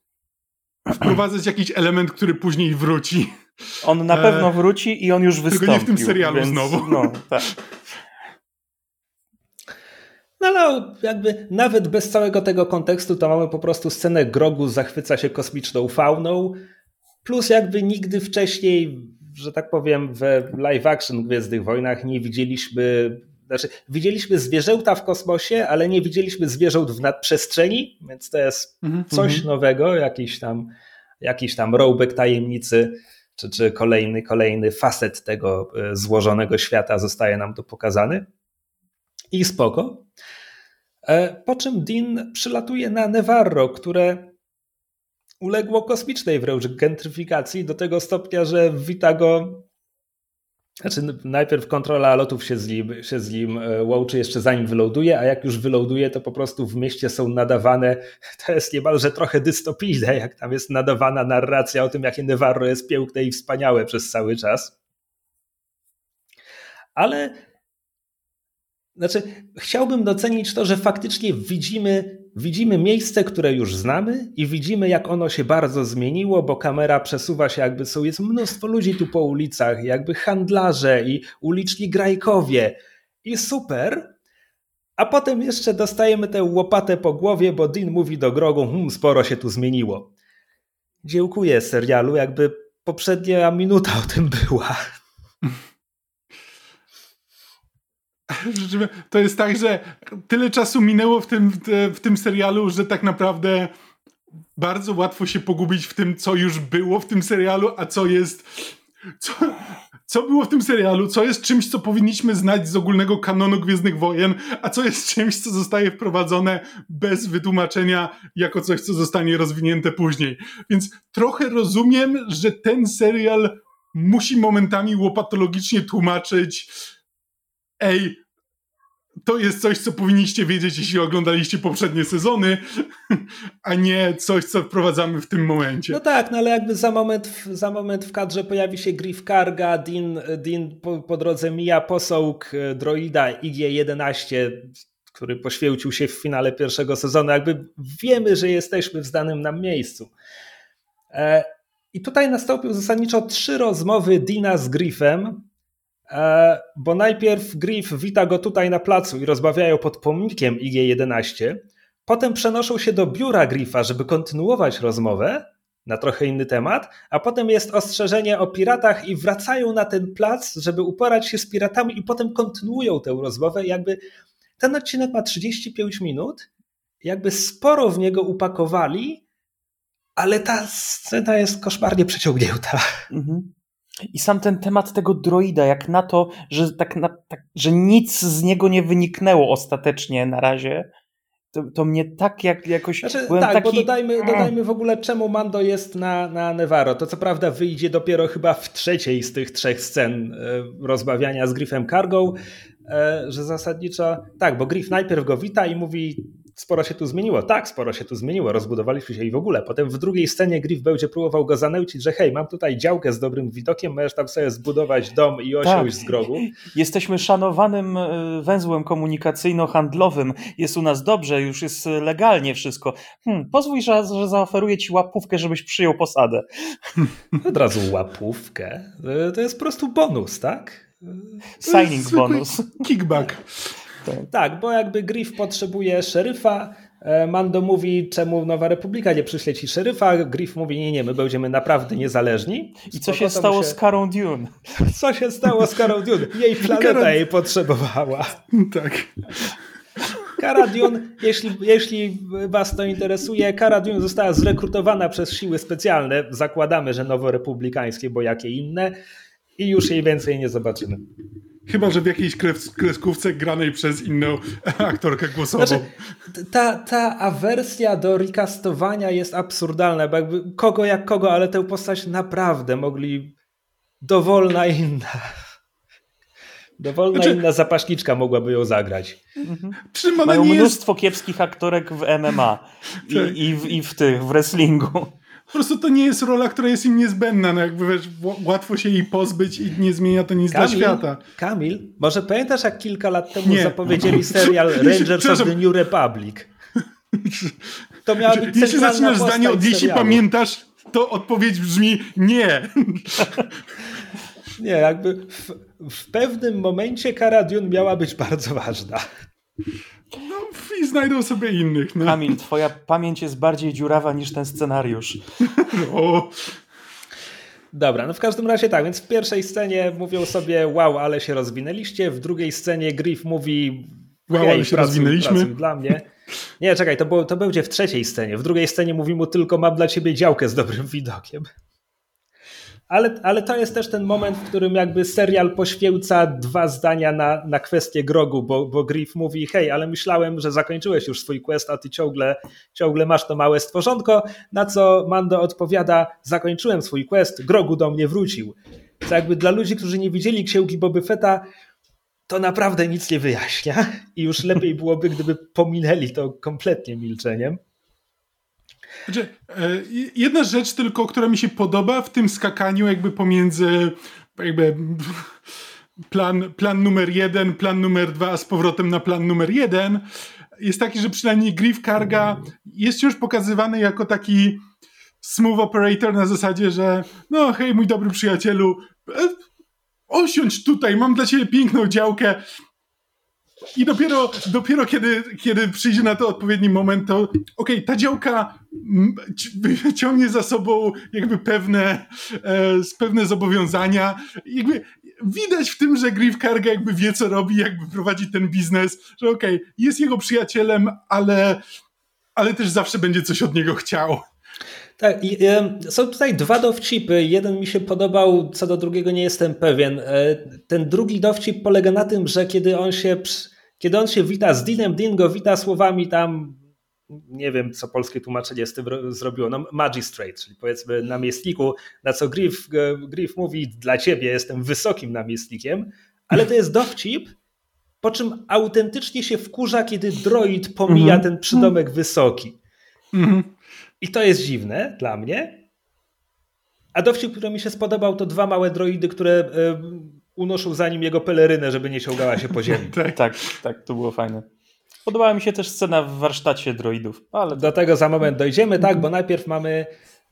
wprowadzać jakiś element, który później wróci.
On na pewno e, wróci i on już wystąpił.
Tylko nie w tym serialu więc, znowu. No, tak.
No ale jakby nawet bez całego tego kontekstu to mamy po prostu scenę Grogu zachwyca się kosmiczną fauną, plus jakby nigdy wcześniej, że tak powiem, w live action Gwiezdnych Wojnach nie widzieliśmy znaczy, widzieliśmy zwierzęta w kosmosie, ale nie widzieliśmy zwierząt w nadprzestrzeni, więc to jest mm -hmm. coś mhm. nowego, jakiś tam, jakiś tam rowback tajemnicy, czy, czy kolejny, kolejny facet tego e, złożonego świata zostaje nam tu pokazany. I spoko. E, po czym Dean przylatuje na Nevarro, które uległo kosmicznej wręcz gentryfikacji do tego stopnia, że wita go znaczy, najpierw kontrola lotów się z nim, się z nim e, łączy jeszcze zanim wyląduje, a jak już wyląduje, to po prostu w mieście są nadawane, to jest niemalże trochę dystopijne, jak tam jest nadawana narracja o tym, jakie Nevarro jest piękne i wspaniałe przez cały czas. Ale znaczy, chciałbym docenić to, że faktycznie widzimy, widzimy miejsce, które już znamy i widzimy, jak ono się bardzo zmieniło, bo kamera przesuwa się, jakby są, jest mnóstwo ludzi tu po ulicach, jakby handlarze i uliczni grajkowie. I super. A potem jeszcze dostajemy tę łopatę po głowie, bo Dean mówi do Grogu, hm, sporo się tu zmieniło. Dziękuję serialu, jakby poprzednia minuta o tym była.
To jest tak, że tyle czasu minęło w tym, w tym serialu, że tak naprawdę bardzo łatwo się pogubić w tym, co już było w tym serialu, a co jest. Co, co było w tym serialu, co jest czymś, co powinniśmy znać z ogólnego kanonu Gwiezdnych Wojen, a co jest czymś, co zostaje wprowadzone bez wytłumaczenia, jako coś, co zostanie rozwinięte później. Więc trochę rozumiem, że ten serial musi momentami łopatologicznie tłumaczyć ej, to jest coś, co powinniście wiedzieć, jeśli oglądaliście poprzednie sezony, a nie coś, co wprowadzamy w tym momencie.
No tak, no ale jakby za moment, za moment w kadrze pojawi się Griff Karga, Dean, Dean po, po drodze mija posąg e, droida IG-11, który poświęcił się w finale pierwszego sezonu. Jakby wiemy, że jesteśmy w znanym nam miejscu. E, I tutaj nastąpiły zasadniczo trzy rozmowy Dina z Griffem, bo najpierw Griff wita go tutaj na placu i rozmawiają pod pomnikiem IG-11, potem przenoszą się do biura Griffa, żeby kontynuować rozmowę na trochę inny temat, a potem jest ostrzeżenie o piratach i wracają na ten plac, żeby uporać się z piratami i potem kontynuują tę rozmowę. Jakby ten odcinek ma 35 minut, jakby sporo w niego upakowali, ale ta scena jest koszmarnie przeciągnięta. Mhm.
I sam ten temat tego droida, jak na to, że, tak na, tak, że nic z niego nie wyniknęło ostatecznie na razie, to, to mnie tak jak jakoś.
Znaczy, tak, taki... bo dodajmy, dodajmy w ogóle, czemu Mando jest na, na Nevaro. To co prawda wyjdzie dopiero chyba w trzeciej z tych trzech scen e, rozbawiania z Griffem Cargo, e, że zasadniczo. Tak, bo Griff najpierw go wita i mówi: sporo się tu zmieniło. Tak, sporo się tu zmieniło, rozbudowaliśmy się i w ogóle. Potem w drugiej scenie Griff będzie próbował go zanęcić, że hej, mam tutaj działkę z dobrym widokiem, możesz tam sobie zbudować dom i osiąść tak. z grogu.
Jesteśmy szanowanym e, węzłem komunikacyjno-handlowym, jest u nas dobrze, już jest legalnie wszystko. Hmm, pozwól, że, że zaoferuję ci łapówkę, żebyś przyjął posadę.
Od razu łapówkę. To jest po prostu bonus, tak?
Signing bonus.
Kickback.
Tak. bo jakby Griff potrzebuje szeryfa, e, Mando mówi, czemu Nowa Republika nie przyśle ci szeryfa, Griff mówi, nie, nie, my będziemy naprawdę niezależni.
I co się stało się... z Karą Dune?
Co się stało z Karą Dune? Jej planeta jej potrzebowała.
Tak.
Kara Dune, jeśli, jeśli was to interesuje, Kara Dune została zrekrutowana przez siły specjalne, zakładamy, że noworepublikańskie, bo jakie inne, i już jej więcej nie zobaczymy.
Chyba, że w jakiejś kreskówce granej przez inną aktorkę głosową. Znaczy,
ta, ta awersja do recastowania jest absurdalna, bo jakby kogo jak kogo, ale tę postać naprawdę mogli dowolna inna. Dowolna znaczy, inna zapaśniczka mogłaby ją zagrać.
Mhm. Mają mnóstwo jest... kiepskich aktorek w MMA i, tak. i, w, i w tych, w wrestlingu
po prostu to nie jest rola, która jest im niezbędna. No jakby wiesz, łatwo się jej pozbyć i nie zmienia to nic Kamil, dla świata.
Kamil, może pamiętasz, jak kilka lat temu nie. zapowiedzieli serial Rangers of the New Republic?
To miała być Jeśli zaczynasz zdanie od jeśli pamiętasz, to odpowiedź brzmi nie.
Nie, jakby w, w pewnym momencie Kara Dune miała być bardzo ważna.
No i znajdą sobie innych. No.
Kamil, twoja pamięć jest bardziej dziurawa niż ten scenariusz.
No.
Dobra, no w każdym razie tak, więc w pierwszej scenie mówią sobie wow, ale się rozwinęliście, w drugiej scenie Griff mówi
wow, ale się pracuj, rozwinęliśmy. Pracuj
dla mnie. Nie, czekaj, to, było, to będzie w trzeciej scenie. W drugiej scenie mówi mu tylko mam dla ciebie działkę z dobrym widokiem. Ale, ale to jest też ten moment, w którym jakby serial poświęca dwa zdania na, na kwestię grogu, bo, bo Griff mówi, hej, ale myślałem, że zakończyłeś już swój quest, a ty ciągle, ciągle masz to małe stworzonko, na co Mando odpowiada, zakończyłem swój quest, grogu do mnie wrócił. Co jakby dla ludzi, którzy nie widzieli księgi Boby Fetta, to naprawdę nic nie wyjaśnia i już lepiej byłoby, gdyby pominęli to kompletnie milczeniem.
Znaczy, e, jedna rzecz tylko, która mi się podoba w tym skakaniu jakby pomiędzy jakby plan, plan numer jeden, plan numer dwa z powrotem na plan numer jeden jest taki, że przynajmniej Griff Karga jest już pokazywany jako taki smooth operator na zasadzie, że no hej mój dobry przyjacielu, e, osiądź tutaj, mam dla ciebie piękną działkę, i dopiero, dopiero kiedy, kiedy przyjdzie na to odpowiedni moment, to okej, okay, ta działka ciągnie za sobą jakby pewne, e, pewne zobowiązania. Jakby widać w tym, że Griff Karga jakby wie, co robi, jakby prowadzi ten biznes, że okej, okay, jest jego przyjacielem, ale, ale też zawsze będzie coś od niego chciał.
Tak, y, są tutaj dwa dowcipy. Jeden mi się podobał, co do drugiego nie jestem pewien. E, ten drugi dowcip polega na tym, że kiedy on się, kiedy on się wita z Dinem, Din go wita słowami tam, nie wiem co polskie tłumaczenie z tym zrobiło, no magistrate, czyli powiedzmy namiestniku, na co Griff, e, Griff mówi, dla ciebie jestem wysokim namiestnikiem, ale to jest dowcip, po czym autentycznie się wkurza, kiedy droid pomija -hmm. ten przydomek wysoki. -hmm. I to jest dziwne dla mnie. A dowcip, który mi się spodobał, to dwa małe droidy, które e, unoszą za nim jego pelerynę, żeby nie ciągała się po ziemi.
tak, tak, tak, to było fajne. Podobała mi się też scena w warsztacie droidów. Ale...
Do tego za moment dojdziemy, tak, bo najpierw mamy.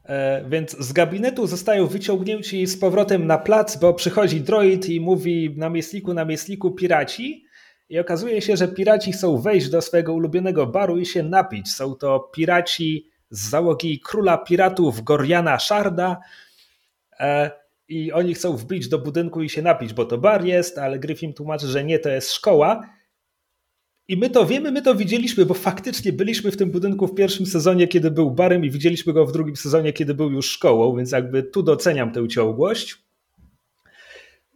E, więc z gabinetu zostają wyciągnięci z powrotem na plac, bo przychodzi droid i mówi namiestniku, namiestniku, piraci. I okazuje się, że piraci chcą wejść do swojego ulubionego baru i się napić. Są to piraci z załogi króla piratów Goriana Sharda e, i oni chcą wbić do budynku i się napić, bo to bar jest, ale Griffin tłumaczy, że nie, to jest szkoła. I my to wiemy, my to widzieliśmy, bo faktycznie byliśmy w tym budynku w pierwszym sezonie, kiedy był barem i widzieliśmy go w drugim sezonie, kiedy był już szkołą, więc jakby tu doceniam tę ciągłość.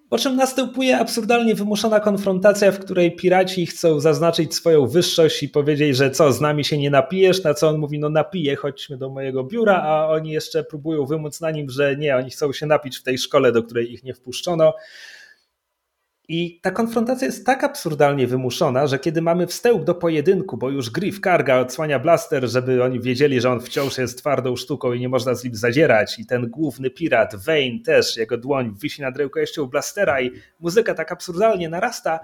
Po czym następuje absurdalnie wymuszona konfrontacja, w której piraci chcą zaznaczyć swoją wyższość i powiedzieć, że co, z nami się nie napijesz, na co on mówi, no napiję, chodźmy do mojego biura, a oni jeszcze próbują wymóc na nim, że nie, oni chcą się napić w tej szkole, do której ich nie wpuszczono. I ta konfrontacja jest tak absurdalnie wymuszona, że kiedy mamy wstęp do pojedynku, bo już Griff karga odsłania blaster, żeby oni wiedzieli, że on wciąż jest twardą sztuką i nie można z nim zadzierać, i ten główny pirat, Wayne też, jego dłoń wisi nad rękojeścią blastera i muzyka tak absurdalnie narasta,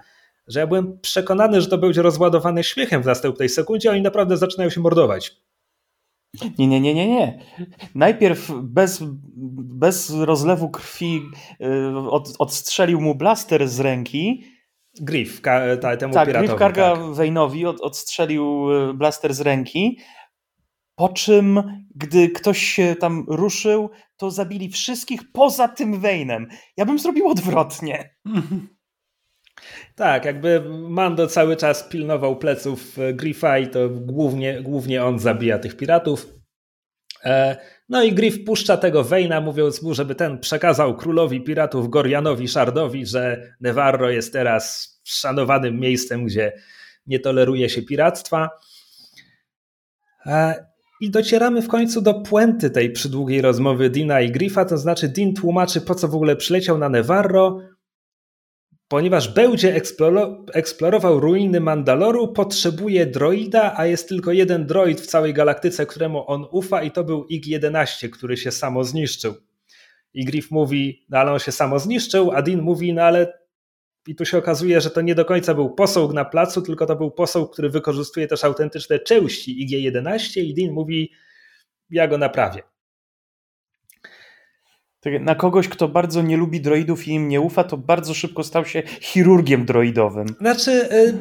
że ja byłem przekonany, że to będzie rozładowane śmiechem w następnej sekundzie, a oni naprawdę zaczynają się mordować.
Nie, nie, nie, nie, nie. Najpierw bez, bez rozlewu krwi y, od, odstrzelił mu blaster z ręki.
Griff, ka, ta, temu
tak,
piratowi.
Griff Karga tak. Wayne'owi od, odstrzelił y, blaster z ręki, po czym, gdy ktoś się tam ruszył, to zabili wszystkich poza tym Wayne'em. Ja bym zrobił odwrotnie.
Tak, jakby Mando cały czas pilnował pleców e, Griffa i to głównie, głównie on zabija tych piratów. E, no i Griff puszcza tego Wejna, mówiąc mu, żeby ten przekazał królowi piratów Gorianowi Shardowi, że Nevarro jest teraz szanowanym miejscem, gdzie nie toleruje się piractwa. E, I docieramy w końcu do puenty tej przydługiej rozmowy Dina i Griffa, to znaczy Dean tłumaczy, po co w ogóle przyleciał na Nevarro, Ponieważ będzie eksplorował ruiny Mandaloru, potrzebuje droida, a jest tylko jeden droid w całej galaktyce, któremu on ufa, i to był IG-11, który się samo zniszczył. I Griff mówi, no ale on się samo zniszczył, a Dean mówi, no ale i tu się okazuje, że to nie do końca był posąg na placu, tylko to był posąg, który wykorzystuje też autentyczne części IG-11 i Dean mówi, ja go naprawię.
Tak, na kogoś, kto bardzo nie lubi droidów i im nie ufa, to bardzo szybko stał się chirurgiem droidowym.
Znaczy, y,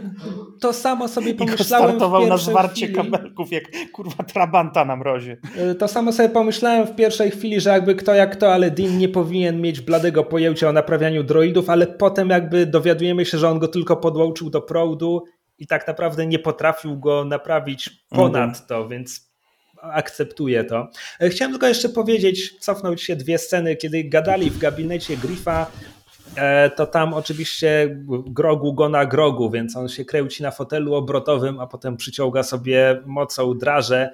to samo sobie pomyślałem.
I startował na zwarcie chwili. kabelków, jak kurwa trabanta na mrozie.
Y, to samo sobie pomyślałem w pierwszej chwili, że jakby kto jak to, ale Dean nie powinien mieć bladego pojęcia o naprawianiu droidów, ale potem jakby dowiadujemy się, że on go tylko podłączył do proudu i tak naprawdę nie potrafił go naprawić ponad mhm. to, więc akceptuję to. E, chciałem tylko jeszcze powiedzieć, cofnąć się dwie sceny, kiedy gadali w gabinecie Griffa, e, to tam oczywiście grogu go na grogu, więc on się kręci na fotelu obrotowym, a potem przyciąga sobie mocą draże.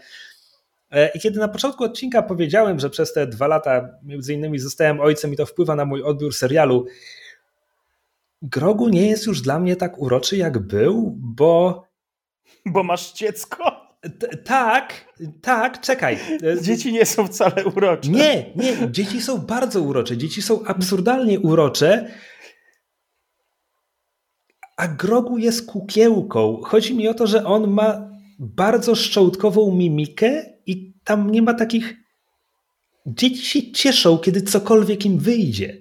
E, I kiedy na początku odcinka powiedziałem, że przez te dwa lata między innymi zostałem ojcem i to wpływa na mój odbiór serialu, Grogu nie jest już dla mnie tak uroczy jak był, bo...
Bo masz dziecko?
Tak, tak, czekaj.
Dzieci nie są wcale urocze.
Nie, nie, dzieci są bardzo urocze. Dzieci są absurdalnie urocze. A Grogu jest kukiełką. Chodzi mi o to, że on ma bardzo szczołtkową mimikę i tam nie ma takich. Dzieci się cieszą, kiedy cokolwiek im wyjdzie.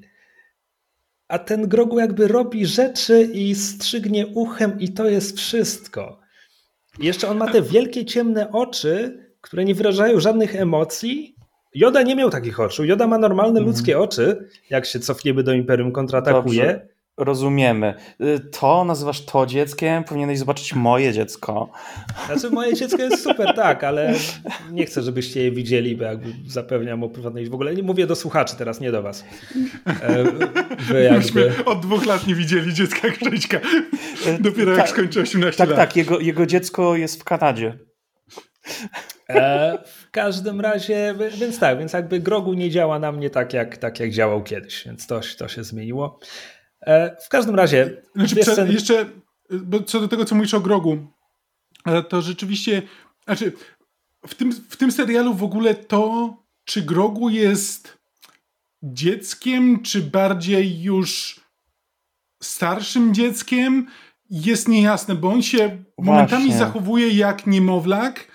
A ten Grogu jakby robi rzeczy i strzygnie uchem, i to jest wszystko. I jeszcze on ma te wielkie, ciemne oczy, które nie wyrażają żadnych emocji. Joda nie miał takich oczu. Joda ma normalne mhm. ludzkie oczy, jak się cofniemy do Imperium kontratakuje. Dobrze.
Rozumiemy. Y, to nazywasz to dzieckiem? Powinieneś zobaczyć moje dziecko.
Znaczy moje dziecko jest super, tak, ale nie chcę, żebyście je widzieli, bo jakby zapewniam o prywatnej... W ogóle nie mówię do słuchaczy teraz, nie do was.
E, wy jakby... od dwóch lat nie widzieli dziecka Krzyśka. E, Dopiero jak skończy 18
tak,
lat.
Tak, tak. Jego, jego dziecko jest w Kanadzie.
E, w każdym razie, więc tak, więc jakby Grogu nie działa na mnie tak, jak, tak jak działał kiedyś, więc to, to się zmieniło. E, w każdym razie.
Znaczy. Jeszcze bo co do tego, co mówisz o Grogu, e, to rzeczywiście. Znaczy, w tym, w tym serialu w ogóle to, czy Grogu jest dzieckiem, czy bardziej już starszym dzieckiem, jest niejasne, bo on się Właśnie. momentami zachowuje jak niemowlak,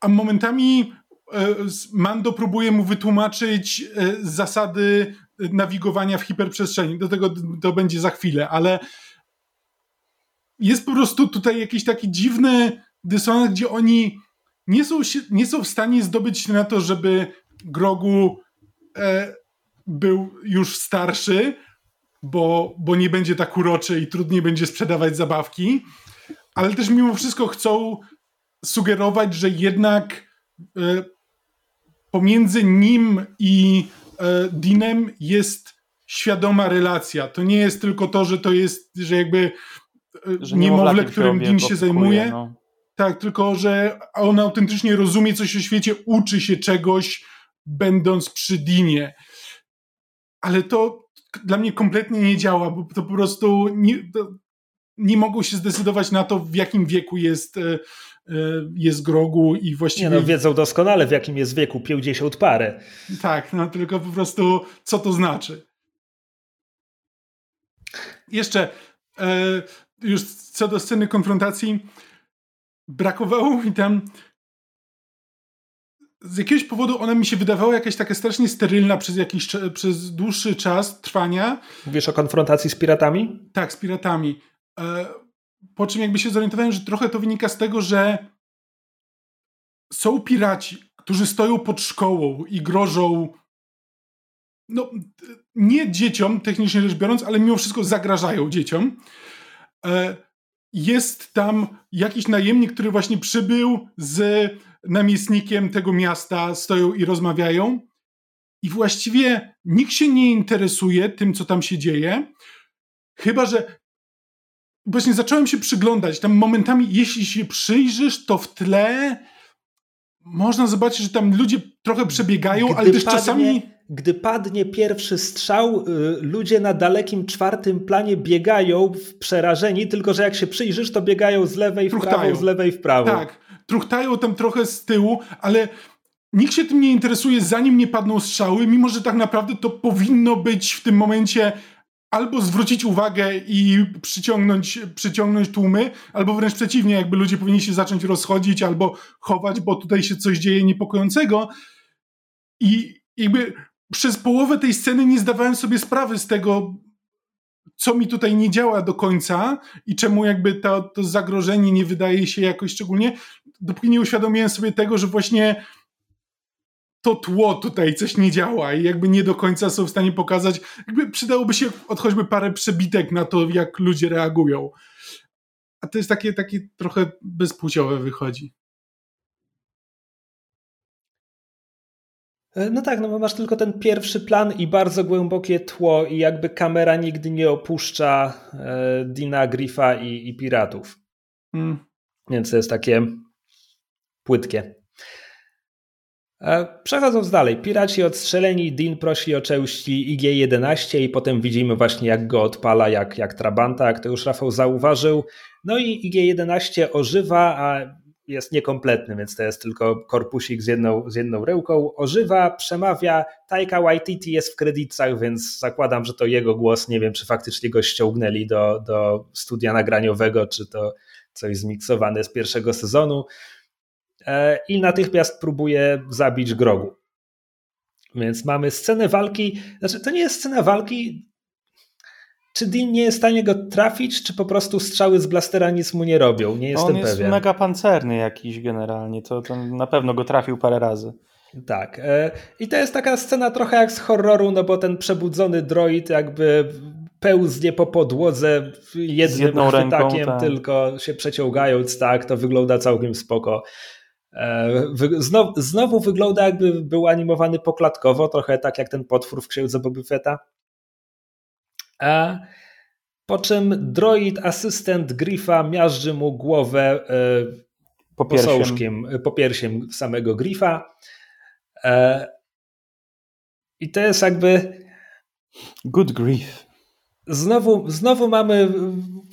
a momentami e, Mando próbuje mu wytłumaczyć zasady nawigowania w hiperprzestrzeni. Do tego to będzie za chwilę, ale jest po prostu tutaj jakiś taki dziwny dysonans, gdzie oni nie są, nie są w stanie zdobyć się na to, żeby Grogu e, był już starszy, bo, bo nie będzie tak uroczy i trudniej będzie sprzedawać zabawki, ale też mimo wszystko chcą sugerować, że jednak e, pomiędzy nim i Dinem jest świadoma relacja. To nie jest tylko to, że to jest, że jakby e, że niemowlę, którym Dean się zajmuje. No. Tak, tylko że on autentycznie rozumie coś o świecie, uczy się czegoś, będąc przy Dinie. Ale to dla mnie kompletnie nie działa, bo to po prostu nie, nie mogą się zdecydować na to, w jakim wieku jest, e, e, jest Grogu i właściwie...
Nie no, wiedzą doskonale, w jakim jest wieku, 50 parę.
Tak, no tylko po prostu co to znaczy. Jeszcze e, już co do sceny konfrontacji, brakowało mi tam z jakiegoś powodu ona mi się wydawała jakaś taka strasznie sterylna przez jakiś przez dłuższy czas trwania.
Mówisz o konfrontacji z piratami?
Tak, z piratami. Po czym jakby się zorientowałem, że trochę to wynika z tego, że są piraci, którzy stoją pod szkołą i grożą no, nie dzieciom, technicznie rzecz biorąc, ale mimo wszystko zagrażają dzieciom. E, jest tam jakiś najemnik, który właśnie przybył z namiestnikiem tego miasta, stoją i rozmawiają. I właściwie nikt się nie interesuje tym, co tam się dzieje. Chyba, że właśnie zacząłem się przyglądać. Tam momentami, jeśli się przyjrzysz, to w tle można zobaczyć, że tam ludzie trochę przebiegają, Gdy ale też padnie, czasami.
Gdy padnie pierwszy strzał, y, ludzie na dalekim czwartym planie biegają przerażeni, tylko że jak się przyjrzysz, to biegają z lewej w truchtają. prawo, z lewej w prawo.
Tak, truchtają tam trochę z tyłu, ale nikt się tym nie interesuje, zanim nie padną strzały, mimo że tak naprawdę to powinno być w tym momencie albo zwrócić uwagę i przyciągnąć, przyciągnąć tłumy, albo wręcz przeciwnie, jakby ludzie powinni się zacząć rozchodzić albo chować, bo tutaj się coś dzieje niepokojącego. I jakby przez połowę tej sceny nie zdawałem sobie sprawy z tego, co mi tutaj nie działa do końca i czemu jakby to, to zagrożenie nie wydaje się jakoś szczególnie, dopóki nie uświadomiłem sobie tego, że właśnie to tło tutaj coś nie działa i jakby nie do końca są w stanie pokazać, jakby przydałoby się od choćby parę przebitek na to, jak ludzie reagują. A to jest takie, takie trochę bezpłciowe wychodzi.
E, no tak, no bo masz tylko ten pierwszy plan i bardzo głębokie tło i jakby kamera nigdy nie opuszcza e, Dina, Griffa i, i piratów. Hmm. Więc to jest takie płytkie. E, przechodząc dalej, piraci odstrzeleni, Dean prosi o części IG-11 i potem widzimy właśnie jak go odpala, jak, jak Trabanta, jak to już Rafał zauważył. No i IG-11 ożywa, a jest niekompletny, więc to jest tylko korpusik z jedną, z jedną. Ożywa, przemawia, Taika Waititi jest w kredytach, więc zakładam, że to jego głos, nie wiem czy faktycznie go ściągnęli do, do studia nagraniowego, czy to coś zmiksowane z pierwszego sezonu. E, i natychmiast próbuje zabić Grogu. Więc mamy scenę walki, znaczy to nie jest scena walki, czy Dean nie jest w stanie go trafić, czy po prostu strzały z blastera nic mu nie robią? Nie jestem pewien.
On jest
pewien.
mega pancerny jakiś generalnie, to, to na pewno go trafił parę razy.
Tak. E, I to jest taka scena trochę jak z horroru, no bo ten przebudzony droid jakby pełznie po podłodze jednym chwytakiem, tak. tylko się przeciągając, tak, to wygląda całkiem spoko. E, znowu, znowu wygląda jakby był animowany poklatkowo, trochę tak jak ten potwór w księdze Boba Fetta. A po czym droid, asystent Griffa miażdży mu głowę e, po posążkiem, popiersiem samego Griffa. E, I to jest jakby...
Good grief.
Znowu, znowu mamy,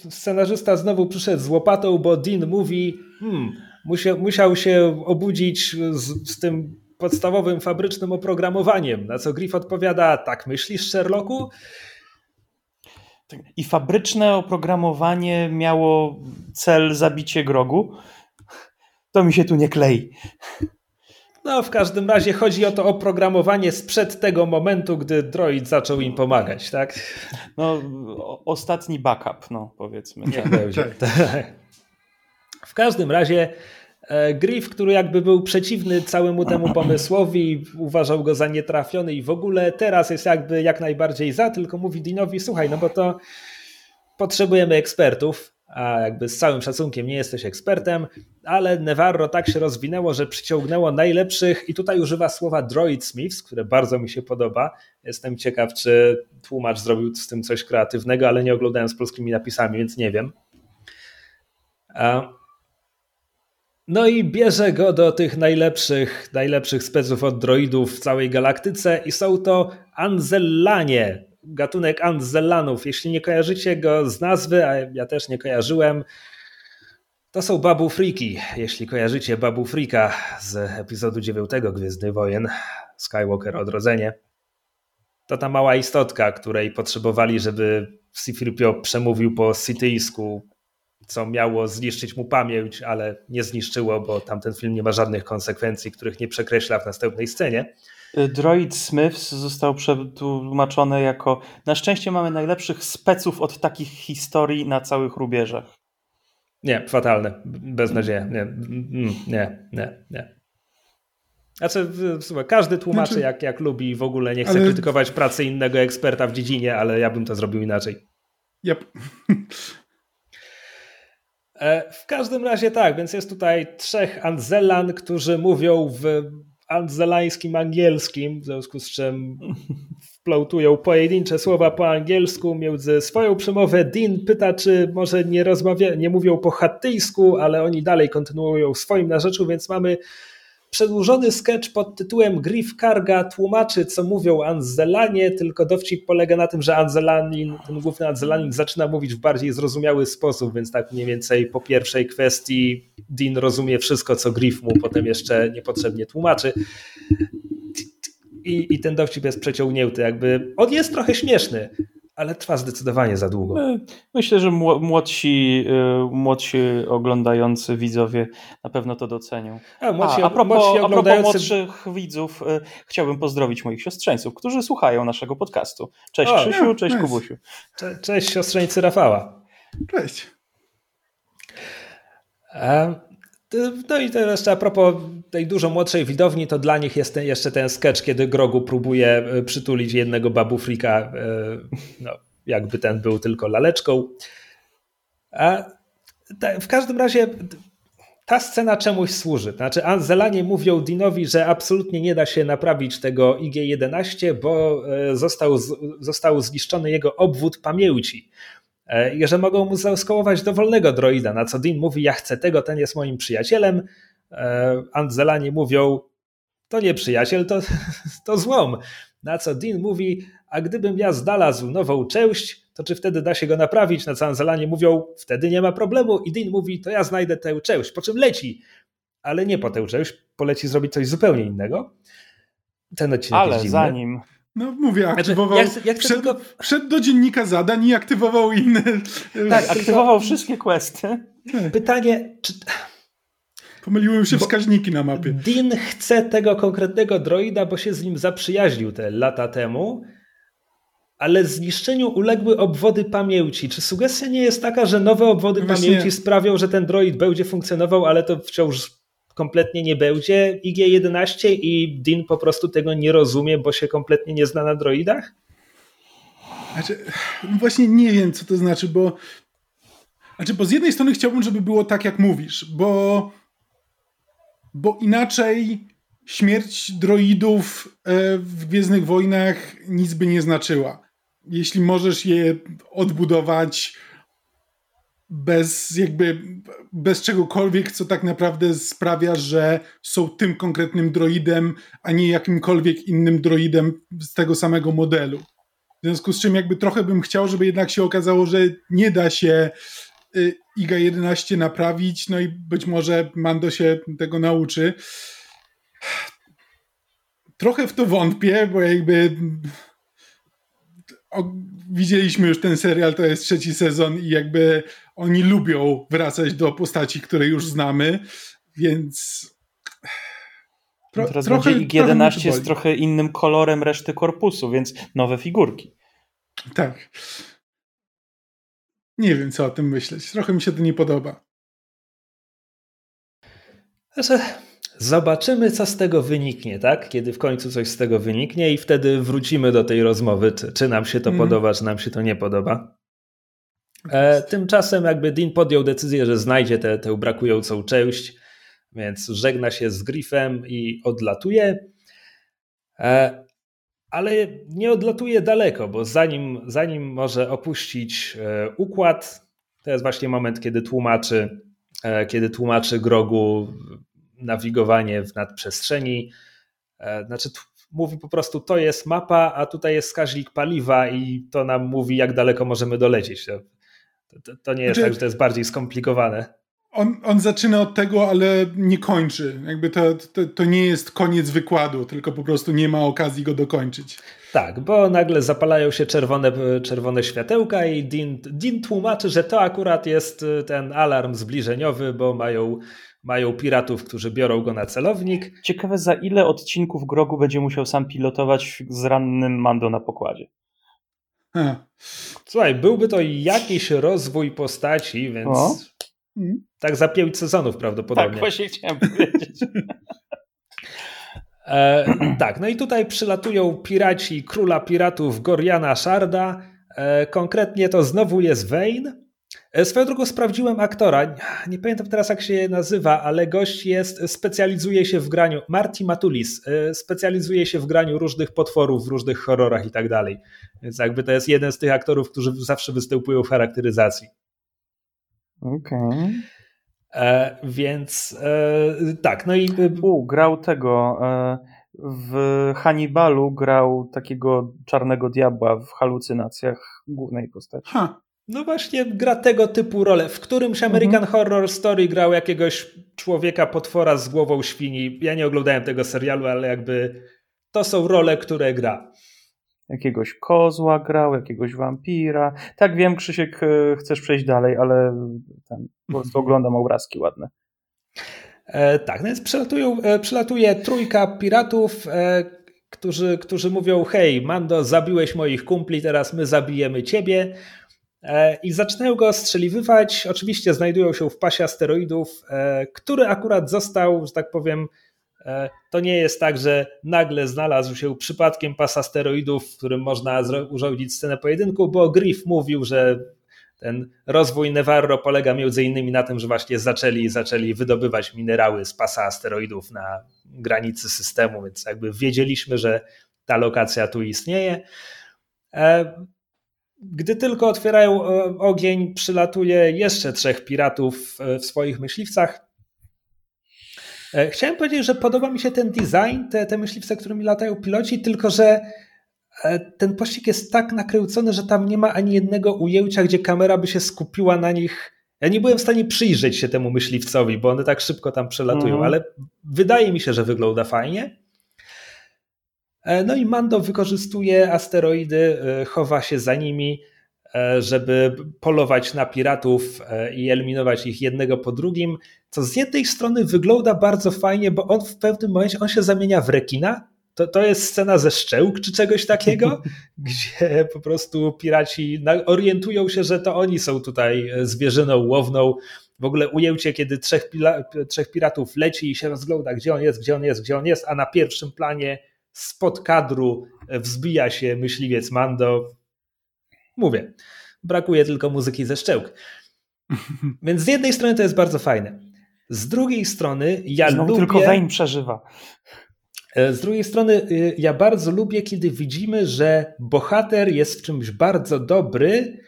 scenarzysta znowu przyszedł z łopatą, bo Dean mówi, hmm, musiał, musiał się obudzić z, z tym podstawowym fabrycznym oprogramowaniem, na co Griff odpowiada, tak myślisz Sherlocku?
I fabryczne oprogramowanie miało cel zabicie grogu? To mi się tu nie klei.
No, w każdym razie chodzi o to oprogramowanie sprzed tego momentu, gdy droid zaczął im pomagać, tak?
No, ostatni backup, no powiedzmy.
Nie będzie. Tak. W każdym razie e, Griff, który jakby był przeciwny całemu temu pomysłowi, uważał go za nietrafiony i w ogóle teraz jest jakby jak najbardziej za, tylko mówi Dinowi, słuchaj, no bo to potrzebujemy ekspertów, a jakby z całym szacunkiem nie jesteś ekspertem, ale Nevarro tak się rozwinęło, że przyciągnęło najlepszych i tutaj używa słowa droid smiths, które bardzo mi się podoba. Jestem ciekaw, czy tłumacz zrobił z tym coś kreatywnego, ale nie oglądałem z polskimi napisami, więc nie wiem. No i bierze go do tych najlepszych, najlepszych speców od droidów w całej galaktyce i są to Anzellanie, gatunek Anzellanów. Jeśli nie kojarzycie go z nazwy, a ja też nie kojarzyłem, to są Babu Freaki. Jeśli kojarzycie Babu Freaka z epizodu 9 Gwiezdny Wojen, Skywalker Odrodzenie, to ta mała istotka, której potrzebowali, żeby C-3PO przemówił po cityjsku, co miało zniszczyć mu pamięć, ale nie zniszczyło, bo tamten film nie ma żadnych konsekwencji, których nie przekreśla w następnej scenie.
Droid Smiths został przetłumaczony jako na szczęście mamy najlepszych speców od takich historii na całych rubieżach.
Nie, fatalne, beznadzieja. Nie, mm, nie, nie, nie. Znaczy, słuchaj, każdy tłumaczy znaczy, jak, jak lubi w ogóle nie chce ale... krytykować pracy innego eksperta w dziedzinie, ale ja bym to zrobił inaczej.
Yep.
E, w każdym razie tak, więc jest tutaj trzech Anzelan, którzy mówią w anzelańskim angielskim, w związku z czym wplątują pojedyncze słowa po angielsku między swoją przemowę. Dean pyta, czy może nie, rozmawia, nie mówią po chattyjsku, ale oni dalej kontynuują swoim na rzeczu, więc mamy Przedłużony sketch pod tytułem Griff Karga tłumaczy, co mówią Anzelanie, tylko dowcip polega na tym, że Anzelanin, ten główny Anzelanin zaczyna mówić w bardziej zrozumiały sposób, więc tak mniej więcej po pierwszej kwestii Dean rozumie wszystko, co Griff mu potem jeszcze niepotrzebnie tłumaczy. I, i ten dowcip jest przeciągnięty, jakby on jest trochę śmieszny, ale trwa zdecydowanie za długo. E,
myślę, że młodsi, e, młodsi oglądający widzowie na pewno to docenią. A, młodsi, a, a, propos, młodsi oglądający... a propos młodszych widzów, e, chciałbym pozdrowić moich siostrzeńców, którzy słuchają naszego podcastu. Cześć o, Krzysiu, cześć nice. Kubusiu.
Cze cześć siostrzeńcy Rafała.
Cześć.
No i teraz a propos tej dużo młodszej widowni, to dla nich jest ten, jeszcze ten sketch, kiedy Grogu próbuje e, przytulić jednego babufrika, e, no, jakby ten był tylko laleczką. A w każdym razie ta scena czemuś służy. Znaczy, Anzelanie mówią Dinowi, że absolutnie nie da się naprawić tego IG-11, bo e, został, został zniszczony jego obwód pamięci. E, i że mogą mu zaskołować dowolnego droida, na co Dean mówi, ja chcę tego, ten jest moim przyjacielem. E, Anzelani mówią, to nie przyjaciel, to, to złom. Na co Dean mówi, a gdybym ja znalazł nową część, to czy wtedy da się go naprawić? Na co Anzelanie mówią, wtedy nie ma problemu. I Dean mówi, to ja znajdę tę część, po czym leci. Ale nie po tę część, poleci zrobić coś zupełnie innego.
Ten odcinek Ale zanim
no mówię, znaczy, aktywował. Znaczy, jak, jak wszedł, tylko... wszedł, do dziennika zadań i aktywował inne.
Tak, aktywował wszystkie questy.
Tak. Pytanie, czy.
Pomyliły się bo wskaźniki na mapie.
Dean chce tego konkretnego droida, bo się z nim zaprzyjaźnił te lata temu, ale zniszczeniu uległy obwody pamięci. Czy sugestia nie jest taka, że nowe obwody Właśnie... pamięci sprawią, że ten droid będzie funkcjonował, ale to wciąż kompletnie nie będzie IG-11 i Dean po prostu tego nie rozumie, bo się kompletnie nie zna na droidach?
Znaczy, no właśnie nie wiem, co to znaczy, bo znaczy, bo z jednej strony chciałbym, żeby było tak, jak mówisz, bo bo inaczej śmierć droidów e, w Gwiezdnych Wojnach nic by nie znaczyła. Jeśli możesz je odbudować bez jakby bez czegokolwiek, co tak naprawdę sprawia, że są tym konkretnym droidem, a nie jakimkolwiek innym droidem z tego samego modelu. W związku z czym jakby trochę bym chciał, żeby jednak się okazało, że nie da się y, IGA-11 naprawić, no i być może Mando się tego nauczy. Trochę w to wątpię, bo jakby widzieliśmy już ten serial, to jest trzeci sezon i jakby oni lubią wracać do postaci, które już znamy, więc
Tro, teraz trochę, będzie IG-11 z trochę innym kolorem reszty korpusu, więc nowe figurki.
Tak. Nie wiem, co o tym myśleć. Trochę mi się to nie podoba.
Znaczy, Zobaczymy, co z tego wyniknie, tak? Kiedy w końcu coś z tego wyniknie, i wtedy wrócimy do tej rozmowy, czy, czy nam się to mm. podoba, czy nam się to nie podoba. E, tymczasem jakby Dean podjął decyzję, że znajdzie tę brakującą część, więc żegna się z Griffem i odlatuje. E, ale nie odlatuje daleko, bo zanim, zanim może opuścić e, układ, to jest właśnie moment, kiedy tłumaczy, kiedy tłumaczy Grogu nawigowanie w nadprzestrzeni. Znaczy, mówi po prostu, to jest mapa, a tutaj jest wskaźnik paliwa i to nam mówi, jak daleko możemy dolecieć. To, to nie jest znaczy, tak, że to jest bardziej skomplikowane.
On, on zaczyna od tego, ale nie kończy. Jakby to, to, to, nie jest koniec wykładu, tylko po prostu nie ma okazji go dokończyć.
Tak, bo nagle zapalają się czerwone, czerwone światełka i Dean, Dean tłumaczy, że to akurat jest y, ten alarm zbliżeniowy, bo mają, mają piratów, którzy biorą go na celownik.
Ciekawe za ile odcinków Grogu będzie musiał sam pilotować z rannym Mando na pokładzie.
Słuchaj, byłby to jakiś rozwój postaci, więc o? Mhm. tak za pięć sezonów prawdopodobnie.
Tak, właśnie chciałem powiedzieć.
E, tak, no i tutaj przylatują piraci króla piratów Goriana Sharda. E, konkretnie to znowu jest Wayne. E, swoją drogą sprawdziłem aktora, nie pamiętam teraz jak się nazywa, ale gość jest, specjalizuje się w graniu, Marty Matulis, e, specjalizuje się w graniu różnych potworów w różnych horrorach i tak dalej. Więc jakby to jest jeden z tych aktorów, którzy zawsze występują w charakteryzacji.
Okej. Okay.
E, więc e, tak, no i...
U, grał tego... E, w Hannibalu grał takiego czarnego diabła w halucynacjach głównej postaci. Ha.
No właśnie gra tego typu rolę. W którymś American mhm. Horror Story grał jakiegoś człowieka, potwora z głową świni. Ja nie oglądałem tego serialu, ale jakby to są role, które gra.
Jakiegoś kozła grał, jakiegoś wampira. Tak wiem, Krzysiek, e, chcesz przejść dalej, ale ten, po prostu oglądam obrazki ładne.
E, tak, no więc przylatują, e, przylatuje trójka piratów, e, którzy, którzy mówią: Hej, Mando, zabiłeś moich kumpli, teraz my zabijemy ciebie. E, i zaczynają go ostrzeliwywać. Oczywiście znajdują się w pasie asteroidów, e, który akurat został, że tak powiem, e, to nie jest tak, że nagle znalazł się przypadkiem pas asteroidów, w którym można urządzić scenę pojedynku, bo Griff mówił, że ten rozwój Nevarro polega między innymi na tym, że właśnie zaczęli, zaczęli wydobywać minerały z pasa asteroidów na granicy systemu, więc jakby wiedzieliśmy, że ta lokacja tu istnieje. Gdy tylko otwierają e, ogień, przylatuje jeszcze trzech piratów e, w swoich myśliwcach. E, chciałem powiedzieć, że podoba mi się ten design, te, te myśliwce, którymi latają piloci, tylko że ten pościg jest tak nakręcony, że tam nie ma ani jednego ujęcia, gdzie kamera by się skupiła na nich. Ja nie byłem w stanie przyjrzeć się temu myśliwcowi, bo one tak szybko tam przelatują, mhm. ale wydaje mi się, że wygląda fajnie. E, no i Mando wykorzystuje asteroidy, e, chowa się za nimi, e, żeby polować na piratów i eliminować ich jednego po drugim, co z jednej strony wygląda bardzo fajnie, bo on w pewnym momencie on się zamienia w rekina. To, to jest scena ze szczełk czy czegoś takiego, gdzie po prostu piraci orientują się, że to oni są tutaj zwierzyną łowną. W ogóle ujęcie, kiedy trzech, trzech piratów leci i się rozgląda, gdzie on jest, gdzie on jest, gdzie on jest, a na pierwszym planie spod kadru wzbija się myśliwiec Mando. Mówię, brakuje tylko muzyki ze szczełk. Więc z jednej strony to jest bardzo fajne. Z drugiej strony ja
Znowu
lubię...
tylko Wayne przeżywa.
E, z drugiej strony y, ja bardzo lubię, kiedy widzimy, że bohater jest w czymś bardzo dobry,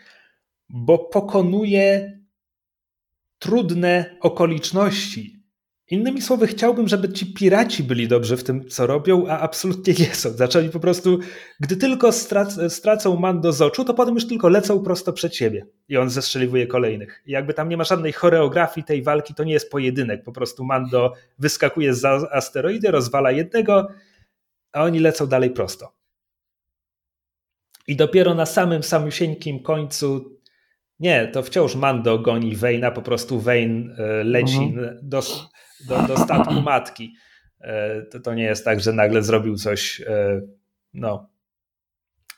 bo pokonuje trudne okoliczności. Innymi słowy, chciałbym, żeby ci piraci byli dobrzy w tym, co robią, a absolutnie nie są. Zaczęli po prostu, gdy tylko strac stracą Mando z oczu, to potem już tylko lecą prosto przed siebie i on zestrzeliwuje kolejnych. I jakby tam nie ma żadnej choreografii tej walki, to nie jest pojedynek. Po prostu Mando wyskakuje z asteroidy, rozwala jednego, a oni lecą dalej prosto. I dopiero na samym samysieńkim końcu nie, to wciąż Mando goni Wejna, po prostu Wejn e, leci mhm. do, do, do statku matki. E, to, to nie jest tak, że nagle zrobił coś, e, no,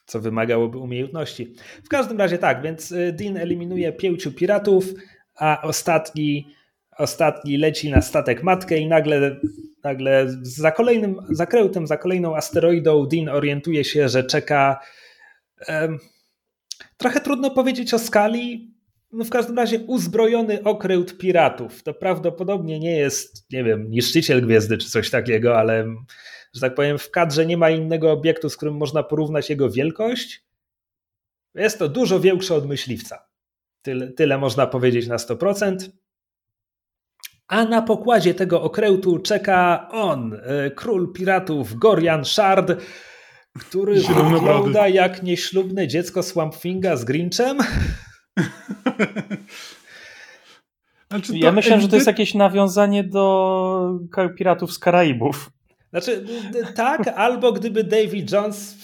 co wymagałoby umiejętności. W każdym razie tak, więc e, Dean eliminuje pięciu piratów, a ostatni, ostatni leci na statek matkę i nagle, nagle za kolejnym zakrętem, za kolejną asteroidą Dean orientuje się, że czeka. Um, trochę trudno powiedzieć o skali, no w każdym razie uzbrojony okręt piratów. To prawdopodobnie nie jest, nie wiem, niszczyciel gwiezdy czy coś takiego, ale że tak powiem, w kadrze nie ma innego obiektu, z którym można porównać jego wielkość. Jest to dużo większe od myśliwca. Tyle, tyle można powiedzieć na 100%. A na pokładzie tego okrętu czeka on, e, król piratów Gorian Shard, który wygląda jak nieślubne dziecko Swampfinga z Grinchem.
Znaczy ja myślę, że to jest jakieś nawiązanie do piratów z Karaibów.
Znaczy, tak, albo gdyby David Jones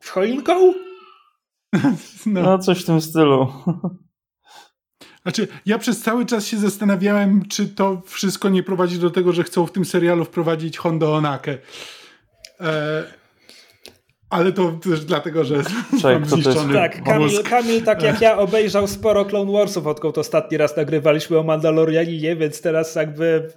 z choinką?
No. no, coś w tym stylu.
Znaczy, ja przez cały czas się zastanawiałem, czy to wszystko nie prowadzi do tego, że chcą w tym serialu wprowadzić Hondo Onakę. E, ale to też dlatego, że
Czek, to zniszczony
Tak, Kamil, Kamil, tak jak ja, obejrzał sporo Clone Warsów, odkąd ostatni raz nagrywaliśmy o Mandalorianinie, więc teraz jakby...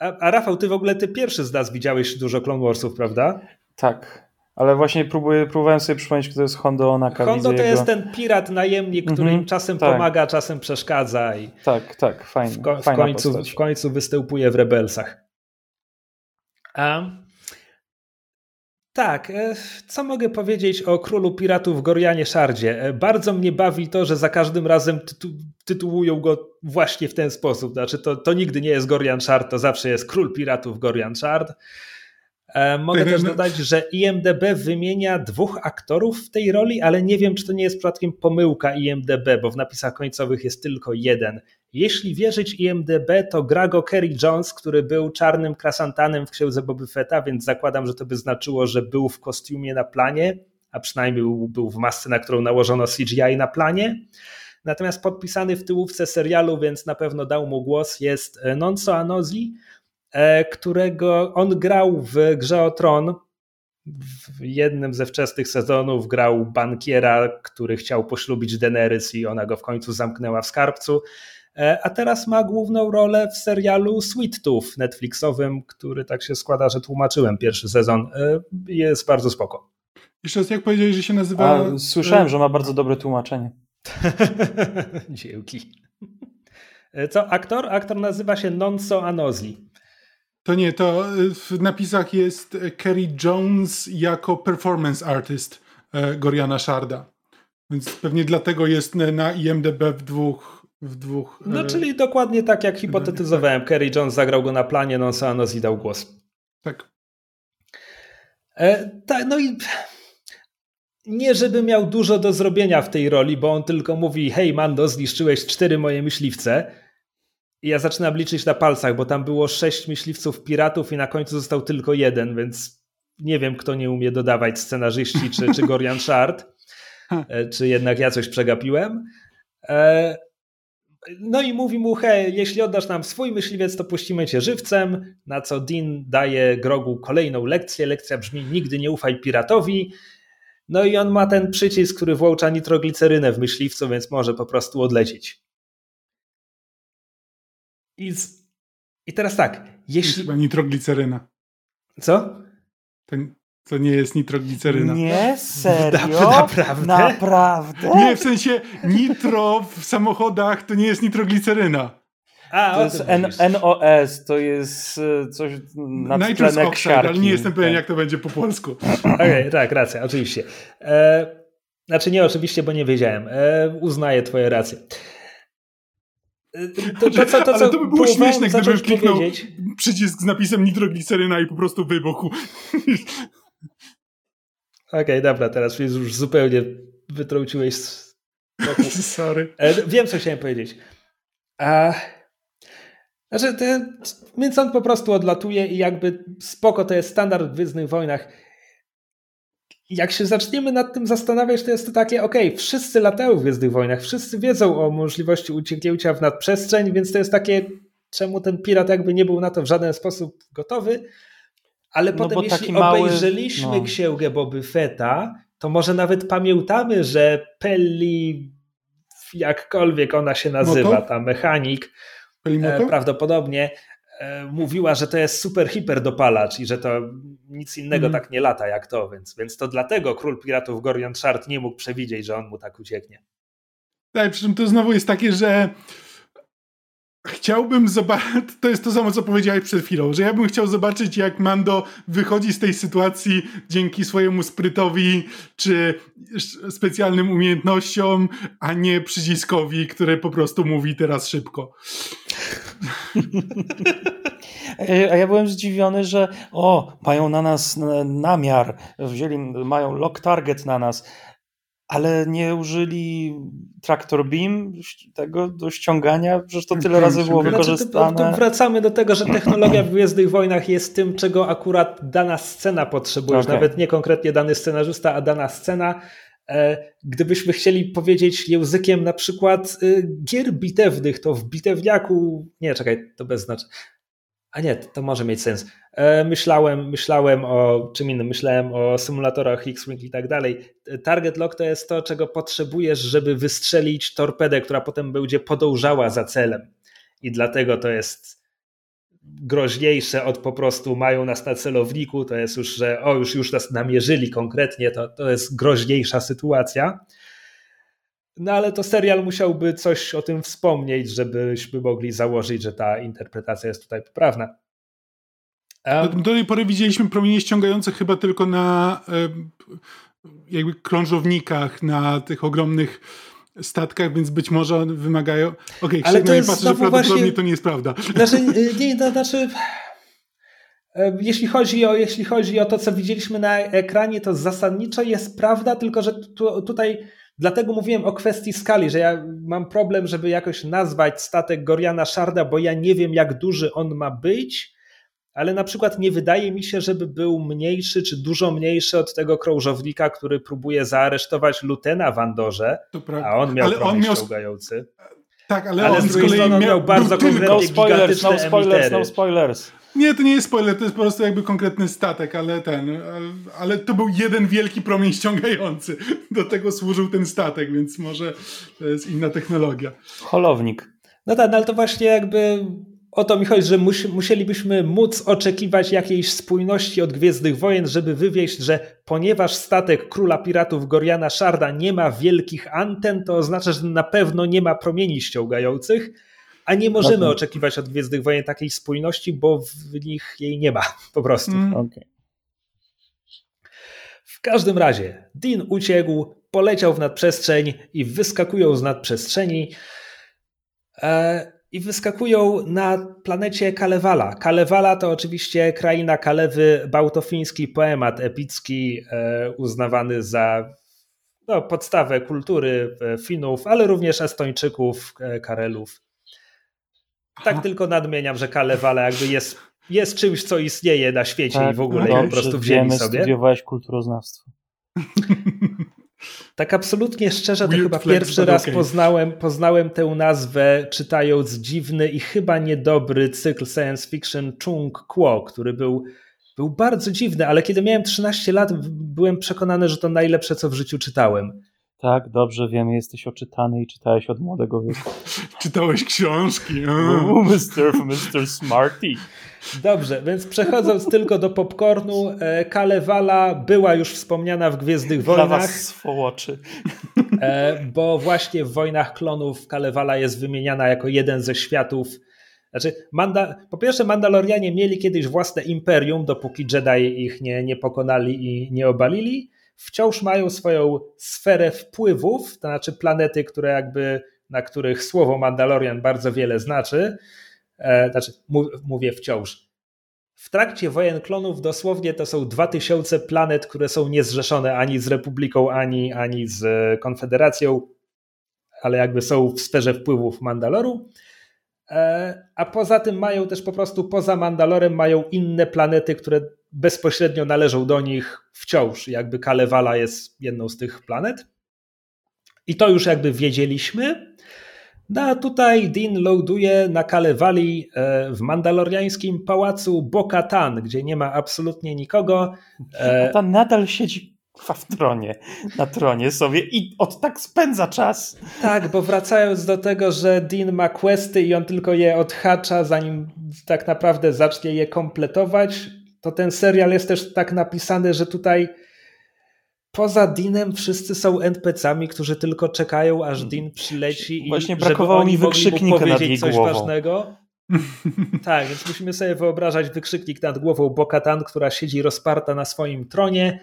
A, a Rafał, ty w ogóle ty pierwszy z nas widziałeś dużo Clone Warsów, prawda?
Tak. Ale właśnie próbuję, próbowałem sobie przypomnieć, kto to jest Hondo Onaka.
Hondo to jego... jest ten pirat najemnik, który mm -hmm, im czasem tak. pomaga, czasem przeszkadza. I
tak, tak, fajnie.
W, ko w, końcu, w końcu występuje w Rebelsach. A, tak, e, co mogę powiedzieć o królu piratów Gorianie Szardzie? E, bardzo mnie bawi to, że za każdym razem tytu tytułują go właśnie w ten sposób. Znaczy, to, to nigdy nie jest Gorian Shard, to zawsze jest król piratów Gorian Shard. E, mogę też dodać, że IMDB wymienia dwóch aktorów w tej roli, ale nie wiem, czy to nie jest przypadkiem pomyłka IMDB, bo w napisach końcowych jest tylko jeden. Jeśli wierzyć IMDB, to gra go Kerry Jones, który był czarnym krasantanem w księdze Boby Fetta, więc zakładam, że to by znaczyło, że był w kostiumie na planie, a przynajmniej był, był w masce, na którą nałożono CGI na planie. Natomiast podpisany w tyłówce serialu, więc na pewno dał mu głos, jest Nonso Anozli, E, którego on grał w grze o Tron. W jednym ze wczesnych sezonów grał bankiera, który chciał poślubić Daenerys i ona go w końcu zamknęła w skarbcu. E, a teraz ma główną rolę w serialu Sweet Tooth Netflixowym, który tak się składa, że tłumaczyłem pierwszy sezon. E, jest bardzo spoko.
Jeszcze raz, jak powiedziałeś, że się nazywa...
A, słyszałem, że ma bardzo dobre tłumaczenie.
Dzięki. Co, aktor? Aktor nazywa się Nonso Anozli.
To nie, to w napisach jest Kerry Jones jako performance artist e, Goriana Sharda. Więc pewnie dlatego jest na IMDB w dwóch. W dwóch
no, e... czyli dokładnie tak, jak hipotetyzowałem. Kerry Jones zagrał go na planie, non Sanos i dał głos.
Tak.
E, tak, no i nie żeby miał dużo do zrobienia w tej roli, bo on tylko mówi: Hej, Mando, zniszczyłeś cztery moje myśliwce i ja zaczynam liczyć na palcach, bo tam było sześć myśliwców piratów i na końcu został tylko jeden, więc nie wiem, kto nie umie dodawać scenarzyści, czy, czy Gorian Shard, e, czy jednak ja coś przegapiłem. E, no i mówi mu, hej, jeśli oddasz nam swój myśliwiec, to puścimy cię żywcem, na co Dean daje Grogu kolejną lekcję. Lekcja brzmi, nigdy nie ufaj piratowi. No i on ma ten przycisk, który włącza nitroglicerynę w myśliwcu, więc może po prostu odlecieć. I, z... I teraz tak, jeśli...
Chyba nitrogliceryna.
Co?
To nie jest nitrogliceryna.
Nie, serio?
Naprawdę?
Naprawdę?
Nie, w sensie nitro w samochodach to nie jest nitrogliceryna.
A, to jest N NOS, to jest e, coś na Nitrous oxide,
ale nie jestem pewien, tak. jak to będzie po polsku.
Okej, okay, tak, racja, oczywiście. E, znaczy nie oczywiście, bo nie wiedziałem. E, uznaję twoje racje.
To, to, to, to, Ale to by było śmieszne, gdybym kliknął powiedzieć. przycisk z napisem nitrogliceryna i po prostu wybuchł.
Okej, okay, dobra, teraz już zupełnie wytrąciłeś z
Sorry.
E, wiem, co chciałem powiedzieć. A, znaczy, więc on po prostu odlatuje i jakby spoko, to jest standard w Gwiezdnych Wojnach jak się zaczniemy nad tym zastanawiać, to jest to takie, okej, okay, wszyscy latają w Gwiezdnych Wojnach, wszyscy wiedzą o możliwości ucieknięcia w nadprzestrzeń, więc to jest takie, czemu ten pirat jakby nie był na to w żaden sposób gotowy, ale no potem jeśli obejrzeliśmy mały, no. księgę Boby Fetta, to może nawet pamiętamy, że Pelli, jakkolwiek ona się nazywa, Moto? ta mechanik, e, prawdopodobnie E, mówiła, że to jest super hiper dopalacz i że to nic innego mm. tak nie lata jak to, więc, więc to dlatego król piratów Gorion Shard nie mógł przewidzieć, że on mu tak ucieknie.
Tak, przy czym to znowu jest takie, że chciałbym zobaczyć, to jest to samo, co powiedziałeś przed chwilą, że ja bym chciał zobaczyć, jak Mando wychodzi z tej sytuacji dzięki swojemu sprytowi, czy specjalnym umiejętnościom, a nie przyciskowi, który po prostu mówi teraz szybko.
A ja byłem zdziwiony, że o, mają na nas namiar, wzięli, mają lock target na nas ale nie użyli Tractor Beam tego do ściągania, przecież to tyle razy było wykorzystane.
Znaczy, tu wracamy do tego, że technologia w Gwiezdnych Wojnach jest tym, czego akurat dana scena potrzebuje, okay. nawet nie konkretnie dany scenarzysta, a dana scena. E, gdybyśmy chcieli powiedzieć językiem na przykład y, gier bitewnych, to w bitewniaku, nie czekaj, to bez znaczenia. A nie, to może mieć sens. E, myślałem, myślałem o czym innym, myślałem o symulatorach X-Wing i tak dalej. Target lock to jest to, czego potrzebujesz, żeby wystrzelić torpedę, która potem będzie podążała za celem. I dlatego to jest groźniejsze od po prostu mają nas na celowniku, to jest już, że o, już, już nas namierzyli konkretnie, to, to jest groźniejsza sytuacja. No ale to serial musiałby coś o tym wspomnieć, żebyśmy mogli założyć, że ta interpretacja jest tutaj poprawna.
Um, do tej pory widzieliśmy promienie ściągające chyba tylko na jakby krążownikach, na tych ogromnych statkach, więc być może wymagają. Okej, okay, to jest patrzy, że prawdopodobnie właśnie... to nie jest prawda.
Znaczy, y, nie, to znaczy. Jeśli chodzi, o, jeśli chodzi o to, co widzieliśmy na ekranie, to zasadniczo jest prawda, tylko że tu, tutaj Dlatego mówiłem o kwestii skali, że ja mam problem, żeby jakoś nazwać statek Goriana Sharda, bo ja nie wiem, jak duży on ma być, ale na przykład nie wydaje mi się, żeby był mniejszy czy dużo mniejszy od tego krążownika, który próbuje zaaresztować Lutena w Andorze, a on miał ale on miał... ściągający.
Tak, ale, ale on z kolei miał,
miał bardzo konkretnie no spoilers,
no spoilers, no spoilers.
Nie, to nie jest spoiler, to jest po prostu jakby konkretny statek, ale ten, ale to był jeden wielki promień ściągający. Do tego służył ten statek, więc może to jest inna technologia.
Holownik.
No tak, no ale to właśnie jakby o to mi chodzi, że musielibyśmy móc oczekiwać jakiejś spójności od Gwiezdnych Wojen, żeby wywieźć, że ponieważ statek króla piratów Goriana Sharda nie ma wielkich anten, to oznacza, że na pewno nie ma promieni ściągających a nie możemy okay. oczekiwać od Gwiezdnych Wojen takiej spójności, bo w nich jej nie ma po prostu. Mm. Okay. W każdym razie Dean uciekł, poleciał w nadprzestrzeń i wyskakują z nadprzestrzeni e, i wyskakują na planecie Kalevala. Kalevala to oczywiście kraina Kalewy, bałtofiński poemat epicki e, uznawany za no, podstawę kultury e, Finów, ale również Estończyków, e, Karelów. Tak tylko nadmieniam, że Kalevala jakby jest, jest czymś, co istnieje na świecie tak, i w ogóle no, po prostu wzięli wiemy, sobie.
studiowałeś kulturoznawstwo.
Tak absolutnie szczerze, to Weird chyba pierwszy raz okay. poznałem, poznałem tę nazwę czytając dziwny i chyba niedobry cykl science fiction Chung Kuo, który był, był bardzo dziwny, ale kiedy miałem 13 lat byłem przekonany, że to najlepsze, co w życiu czytałem.
Tak, dobrze wiem, jesteś oczytany i czytałeś od młodego wieku.
Czytałeś książki.
Mr. Mr. Smarty.
Dobrze, więc przechodząc tylko do popcornu, e, Kalevala była już wspomniana w Gwiezdnych Wojnach. Dla was
swołoczy.
E, bo właśnie w Wojnach Klonów Kalevala jest wymieniana jako jeden ze światów znaczy, Manda, po pierwsze, Mandalorianie mieli kiedyś własne imperium, dopóki Jedi ich nie, nie pokonali i nie obalili wciąż mają swoją sferę wpływów, to znaczy planety, które jakby, na których słowo Mandalorian bardzo wiele znaczy. E, znaczy, mówię wciąż. W trakcie wojen klonów dosłownie to są 2000 planet, które są niezrzeszone ani z Republiką, ani, ani z Konfederacją, ale jakby są w sferze wpływów Mandaloru. E, a poza tym mają też po prostu poza Mandalorem mają inne planety, które bezpośrednio należą do nich wciąż. Jakby Kalevala jest jedną z tych planet. I to już jakby wiedzieliśmy. No a tutaj Dean loaduje na Kalewali e, w mandaloriańskim pałacu Bo-Katan, gdzie nie ma absolutnie nikogo.
E, tam nadal siedzi w tronie, na tronie sobie i od tak spędza czas.
Tak, bo wracając do tego, że Dean ma questy i on tylko je odhacza, zanim tak naprawdę zacznie je kompletować, to ten serial jest też tak napisany, że tutaj poza Deanem wszyscy są NPC-ami, którzy tylko czekają, aż Dean przyleci
Właśnie i brakowało mi wykrzyknika nad jej
coś
głową.
ważnego. tak, więc musimy sobie wyobrażać wykrzyknik nad głową Bokatan, która siedzi rozparta na swoim tronie.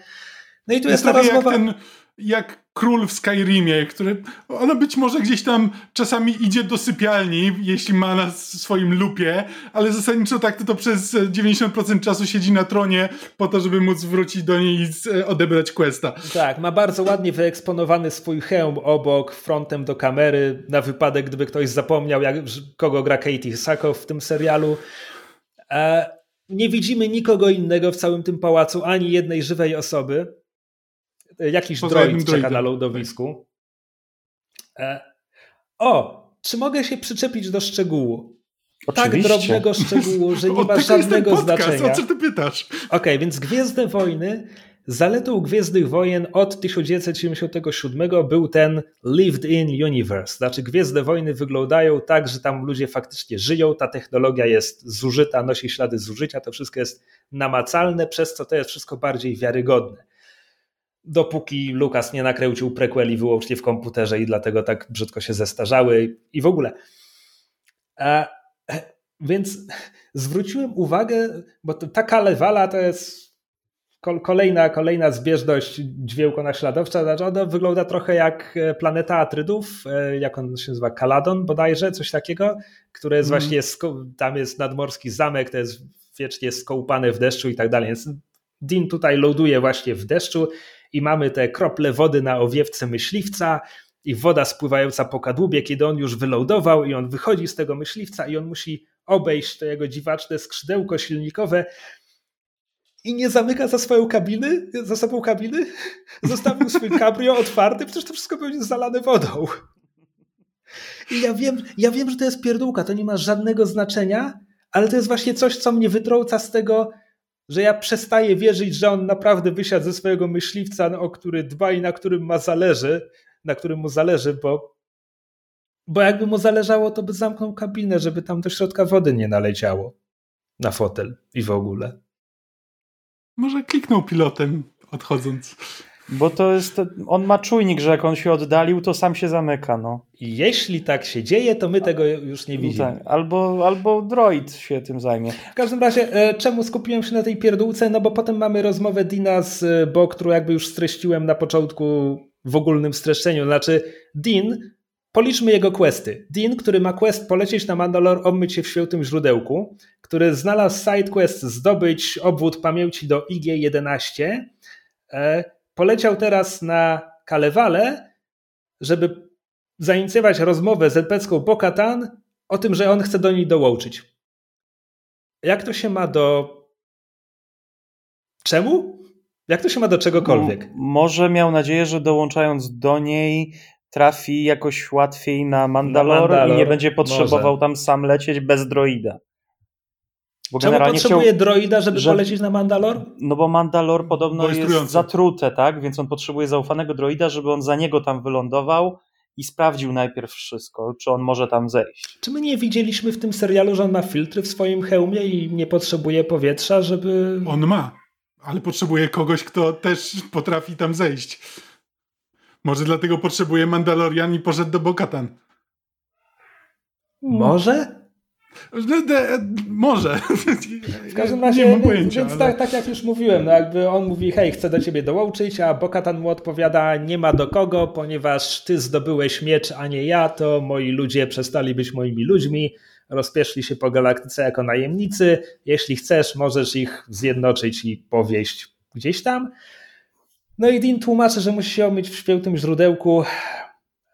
No i tu jest, jest ta rozmowa...
Jak ten jak król w Skyrimie, który ona być może gdzieś tam czasami idzie do sypialni, jeśli ma na swoim lupie, ale zasadniczo tak to, to przez 90% czasu siedzi na tronie po to, żeby móc wrócić do niej i odebrać questa.
Tak, ma bardzo ładnie wyeksponowany swój hełm obok, frontem do kamery, na wypadek, gdyby ktoś zapomniał, jak, kogo gra Katie Sakow w tym serialu. E, nie widzimy nikogo innego w całym tym pałacu, ani jednej żywej osoby jakiś Poza droid czeka na lądowisku. E, o, czy mogę się przyczepić do szczegółu? Tak Oczywiście. Tak drobnego szczegółu, że nie ma żadnego znaczenia.
O co ty pytasz?
Okej, okay, więc Gwiezdne Wojny, zaletą Gwiezdnych Wojen od 1977 był ten lived in universe. Znaczy Gwiezdne Wojny wyglądają tak, że tam ludzie faktycznie żyją, ta technologia jest zużyta, nosi ślady zużycia, to wszystko jest namacalne, przez co to jest wszystko bardziej wiarygodne dopóki Lukas nie nakręcił prequeli wyłącznie w komputerze i dlatego tak brzydko się zestarzały i w ogóle. E, więc zwróciłem uwagę, bo taka lewala to jest kolejna, kolejna zbieżność dźwiękonaśladowcza. Znaczy ona wygląda trochę jak e, planeta Atrydów, e, jak on się nazywa, Kaladon bodajże, coś takiego, które jest mm. właśnie, tam jest nadmorski zamek, to jest wiecznie skołpane w deszczu i tak dalej. Więc Dean tutaj loduje właśnie w deszczu i mamy te krople wody na owiewce myśliwca i woda spływająca po kadłubie, kiedy on już wylądował i on wychodzi z tego myśliwca i on musi obejść to jego dziwaczne skrzydełko silnikowe i nie zamyka za swoją kabiny, za sobą kabiny, zostawił swój cabrio otwarty, przecież to wszystko będzie zalane wodą. I ja wiem, ja wiem, że to jest pierdółka, to nie ma żadnego znaczenia, ale to jest właśnie coś, co mnie wytrąca z tego, że ja przestaję wierzyć, że on naprawdę wysiadł ze swojego myśliwca, o który dba i na którym ma zależy, na którym mu zależy, bo, bo jakby mu zależało, to by zamknął kabinę, żeby tam do środka wody nie naleciało na fotel i w ogóle.
Może kliknął pilotem odchodząc.
Bo to jest, on ma czujnik, że jak on się oddalił, to sam się zamyka. No.
Jeśli tak się dzieje, to my tego już nie widzimy.
tak. albo, albo droid się tym zajmie.
W każdym razie, e, czemu skupiłem się na tej pierdółce? No bo potem mamy rozmowę Dina z e, Bo, którą jakby już streściłem na początku w ogólnym streszczeniu. Znaczy, Dean, policzmy jego questy. Dean, który ma quest polecieć na Mandalor, obmyć się w świętym źródełku, który znalazł side quest zdobyć obwód pamięci do IG-11, poleciał teraz na Kalewale, żeby zainicjować rozmowę z NPC-ką Bokatan o tym, że on chce do niej dołączyć. Jak to się ma do. Czemu? Jak to się ma do czegokolwiek?
może miał nadzieję, że dołączając do niej trafi jakoś łatwiej na Mandalor, na Mandalor i nie będzie potrzebował może. tam sam lecieć bez droida.
Bo Czemu potrzebuje chciał, droida, żeby że, polecieć na Mandalor?
No bo Mandalor podobno jest zatrute, tak? Więc on potrzebuje zaufanego droida, żeby on za niego tam wylądował i sprawdził najpierw wszystko, czy on może tam zejść.
Czy my nie widzieliśmy w tym serialu, że on ma filtry w swoim hełmie i nie potrzebuje powietrza, żeby...
On ma, ale potrzebuje kogoś, kto też potrafi tam zejść. Może dlatego potrzebuje Mandalorian i poszedł do Bokatan.
Może?
Może.
W każdym razie, nie mam pojęcia, więc ale... tak, tak, jak już mówiłem, no jakby on mówi, hej, chcę do ciebie dołączyć, a Bokatan mu odpowiada, nie ma do kogo, ponieważ ty zdobyłeś miecz, a nie ja, to moi ludzie przestali być moimi ludźmi, rozpieszli się po galaktyce jako najemnicy, jeśli chcesz, możesz ich zjednoczyć i powieść gdzieś tam. No i Dean tłumaczy, że musi się omyć w świętym źródełku,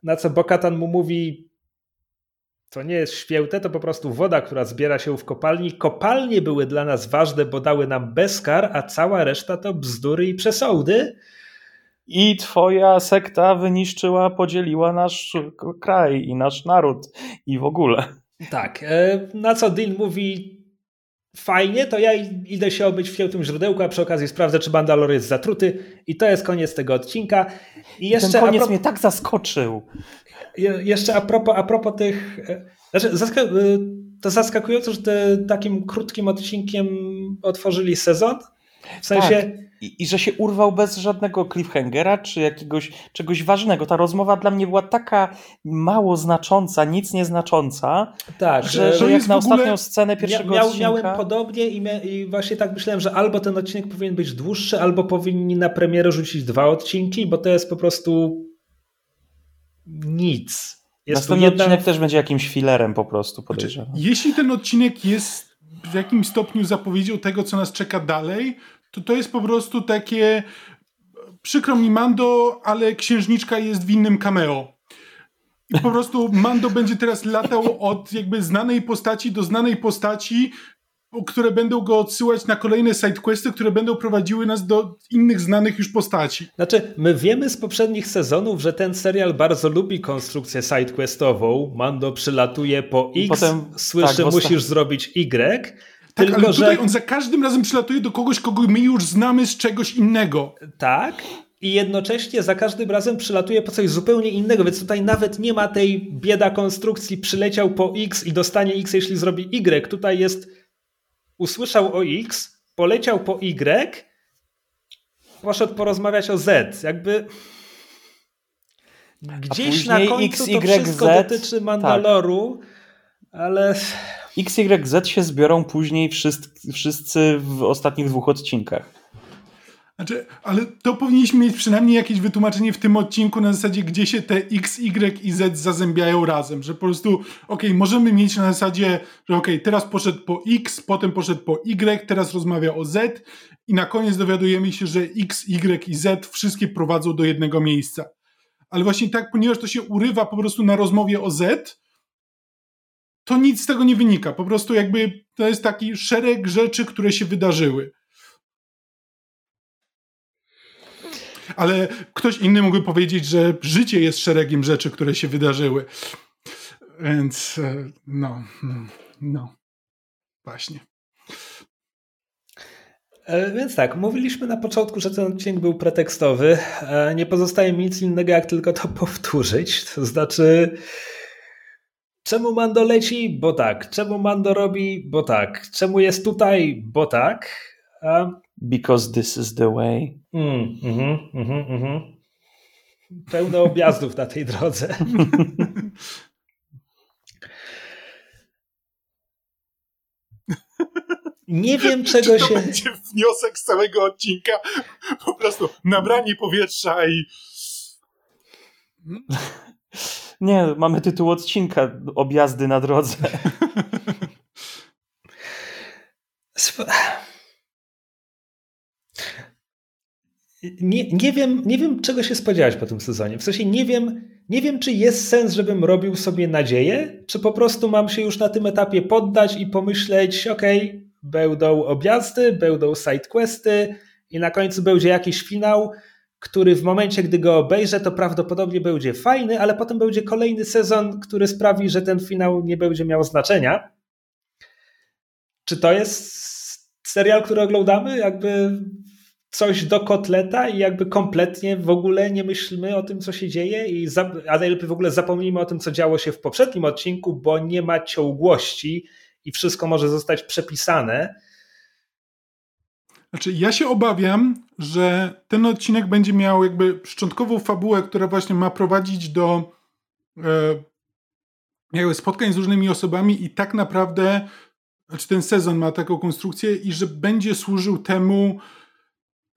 na co Bokatan mu mówi, to nie jest święte, to po prostu woda, która zbiera się w kopalni. Kopalnie były dla nas ważne, bo dały nam bezkar, a cała reszta to bzdury i przesądy.
I twoja sekta wyniszczyła, podzieliła nasz kraj i nasz naród i w ogóle.
Tak. E, na co Dean mówi, fajnie, to ja idę się obyć w świętym źródełku, a przy okazji sprawdzę, czy Bandalor jest zatruty. I to jest koniec tego odcinka.
I jeszcze Ten koniec mnie tak zaskoczył.
Jeszcze a propos, a propos tych. E, znaczy, zaska e, to zaskakujące, że te, takim krótkim odcinkiem otworzyli sezon. W sensie... Tak.
I, I, że się urwał bez żadnego cliffhangera czy jakiegoś czegoś ważnego. Ta rozmowa dla mnie była taka mało znacząca, nic nieznacząca, tak, że, że jak na ostatnią scenę pierwszego miał, odcinka...
Miałem podobnie i, mia, i, właśnie tak myślałem, że albo ten odcinek powinien być dłuższy, albo powinni na premierę rzucić dwa odcinki, bo to jest po prostu nic.
Jest Następny jedna... odcinek też będzie jakimś filerem po prostu, podejrzewam.
Znaczy, jeśli ten odcinek jest w jakimś stopniu zapowiedzią tego, co nas czeka dalej, to to jest po prostu takie przykro mi Mando, ale księżniczka jest w innym cameo. I po prostu Mando będzie teraz latał od jakby znanej postaci do znanej postaci, które będą go odsyłać na kolejne sidequesty, które będą prowadziły nas do innych znanych już postaci.
Znaczy, my wiemy z poprzednich sezonów, że ten serial bardzo lubi konstrukcję sidequestową. Mando przylatuje po X, Potem, słyszy, tak, musisz zrobić Y.
Tak, Tylko, ale tutaj że... on za każdym razem przylatuje do kogoś, kogo my już znamy z czegoś innego.
Tak, i jednocześnie za każdym razem przylatuje po coś zupełnie innego, więc tutaj nawet nie ma tej bieda konstrukcji przyleciał po X i dostanie X, jeśli zrobi Y. Tutaj jest usłyszał o X, poleciał po Y, poszedł porozmawiać o Z. Jakby gdzieś na końcu X, to y, wszystko Z, dotyczy Mandaloru, tak. ale...
X, Y, Z się zbiorą później wszyscy, wszyscy w ostatnich dwóch odcinkach.
Znaczy, ale to powinniśmy mieć przynajmniej jakieś wytłumaczenie w tym odcinku na zasadzie, gdzie się te X, Y i Z zazębiają razem, że po prostu, okay, możemy mieć na zasadzie, że okay, teraz poszedł po X, potem poszedł po Y, teraz rozmawia o Z i na koniec dowiadujemy się, że X, Y i Z wszystkie prowadzą do jednego miejsca. Ale właśnie tak, ponieważ to się urywa po prostu na rozmowie o Z, to nic z tego nie wynika. Po prostu jakby to jest taki szereg rzeczy, które się wydarzyły. ale ktoś inny mógłby powiedzieć, że życie jest szeregiem rzeczy, które się wydarzyły. Więc e, no, no, właśnie.
E, więc tak, mówiliśmy na początku, że ten odcinek był pretekstowy. E, nie pozostaje mi nic innego, jak tylko to powtórzyć. To znaczy, czemu Mando leci? Bo tak. Czemu Mando robi? Bo tak. Czemu jest tutaj? Bo tak.
Because this is the way.
Mm, mm, mm, mm, Pełno objazdów na tej drodze. Nie wiem, czego
Czy to
się.
będzie wniosek z całego odcinka. Po prostu nabranie powietrza i.
Nie, mamy tytuł odcinka Objazdy na drodze.
nie, nie, wiem, nie wiem, czego się spodziewać po tym sezonie. W sensie nie wiem, nie wiem, czy jest sens, żebym robił sobie nadzieję, czy po prostu mam się już na tym etapie poddać i pomyśleć, ok, będą objazdy, będą sidequesty i na końcu będzie jakiś finał, który w momencie, gdy go obejrzę, to prawdopodobnie będzie fajny, ale potem będzie kolejny sezon, który sprawi, że ten finał nie będzie miał znaczenia. Czy to jest serial, który oglądamy? Jakby coś do kotleta i jakby kompletnie w ogóle nie myślmy o tym, co się dzieje, i za, a najlepiej w ogóle zapomnijmy o tym, co działo się w poprzednim odcinku, bo nie ma ciągłości i wszystko może zostać przepisane.
Znaczy, ja się obawiam, że ten odcinek będzie miał jakby szczątkową fabułę, która właśnie ma prowadzić do e, spotkań z różnymi osobami i tak naprawdę, znaczy ten sezon ma taką konstrukcję i że będzie służył temu,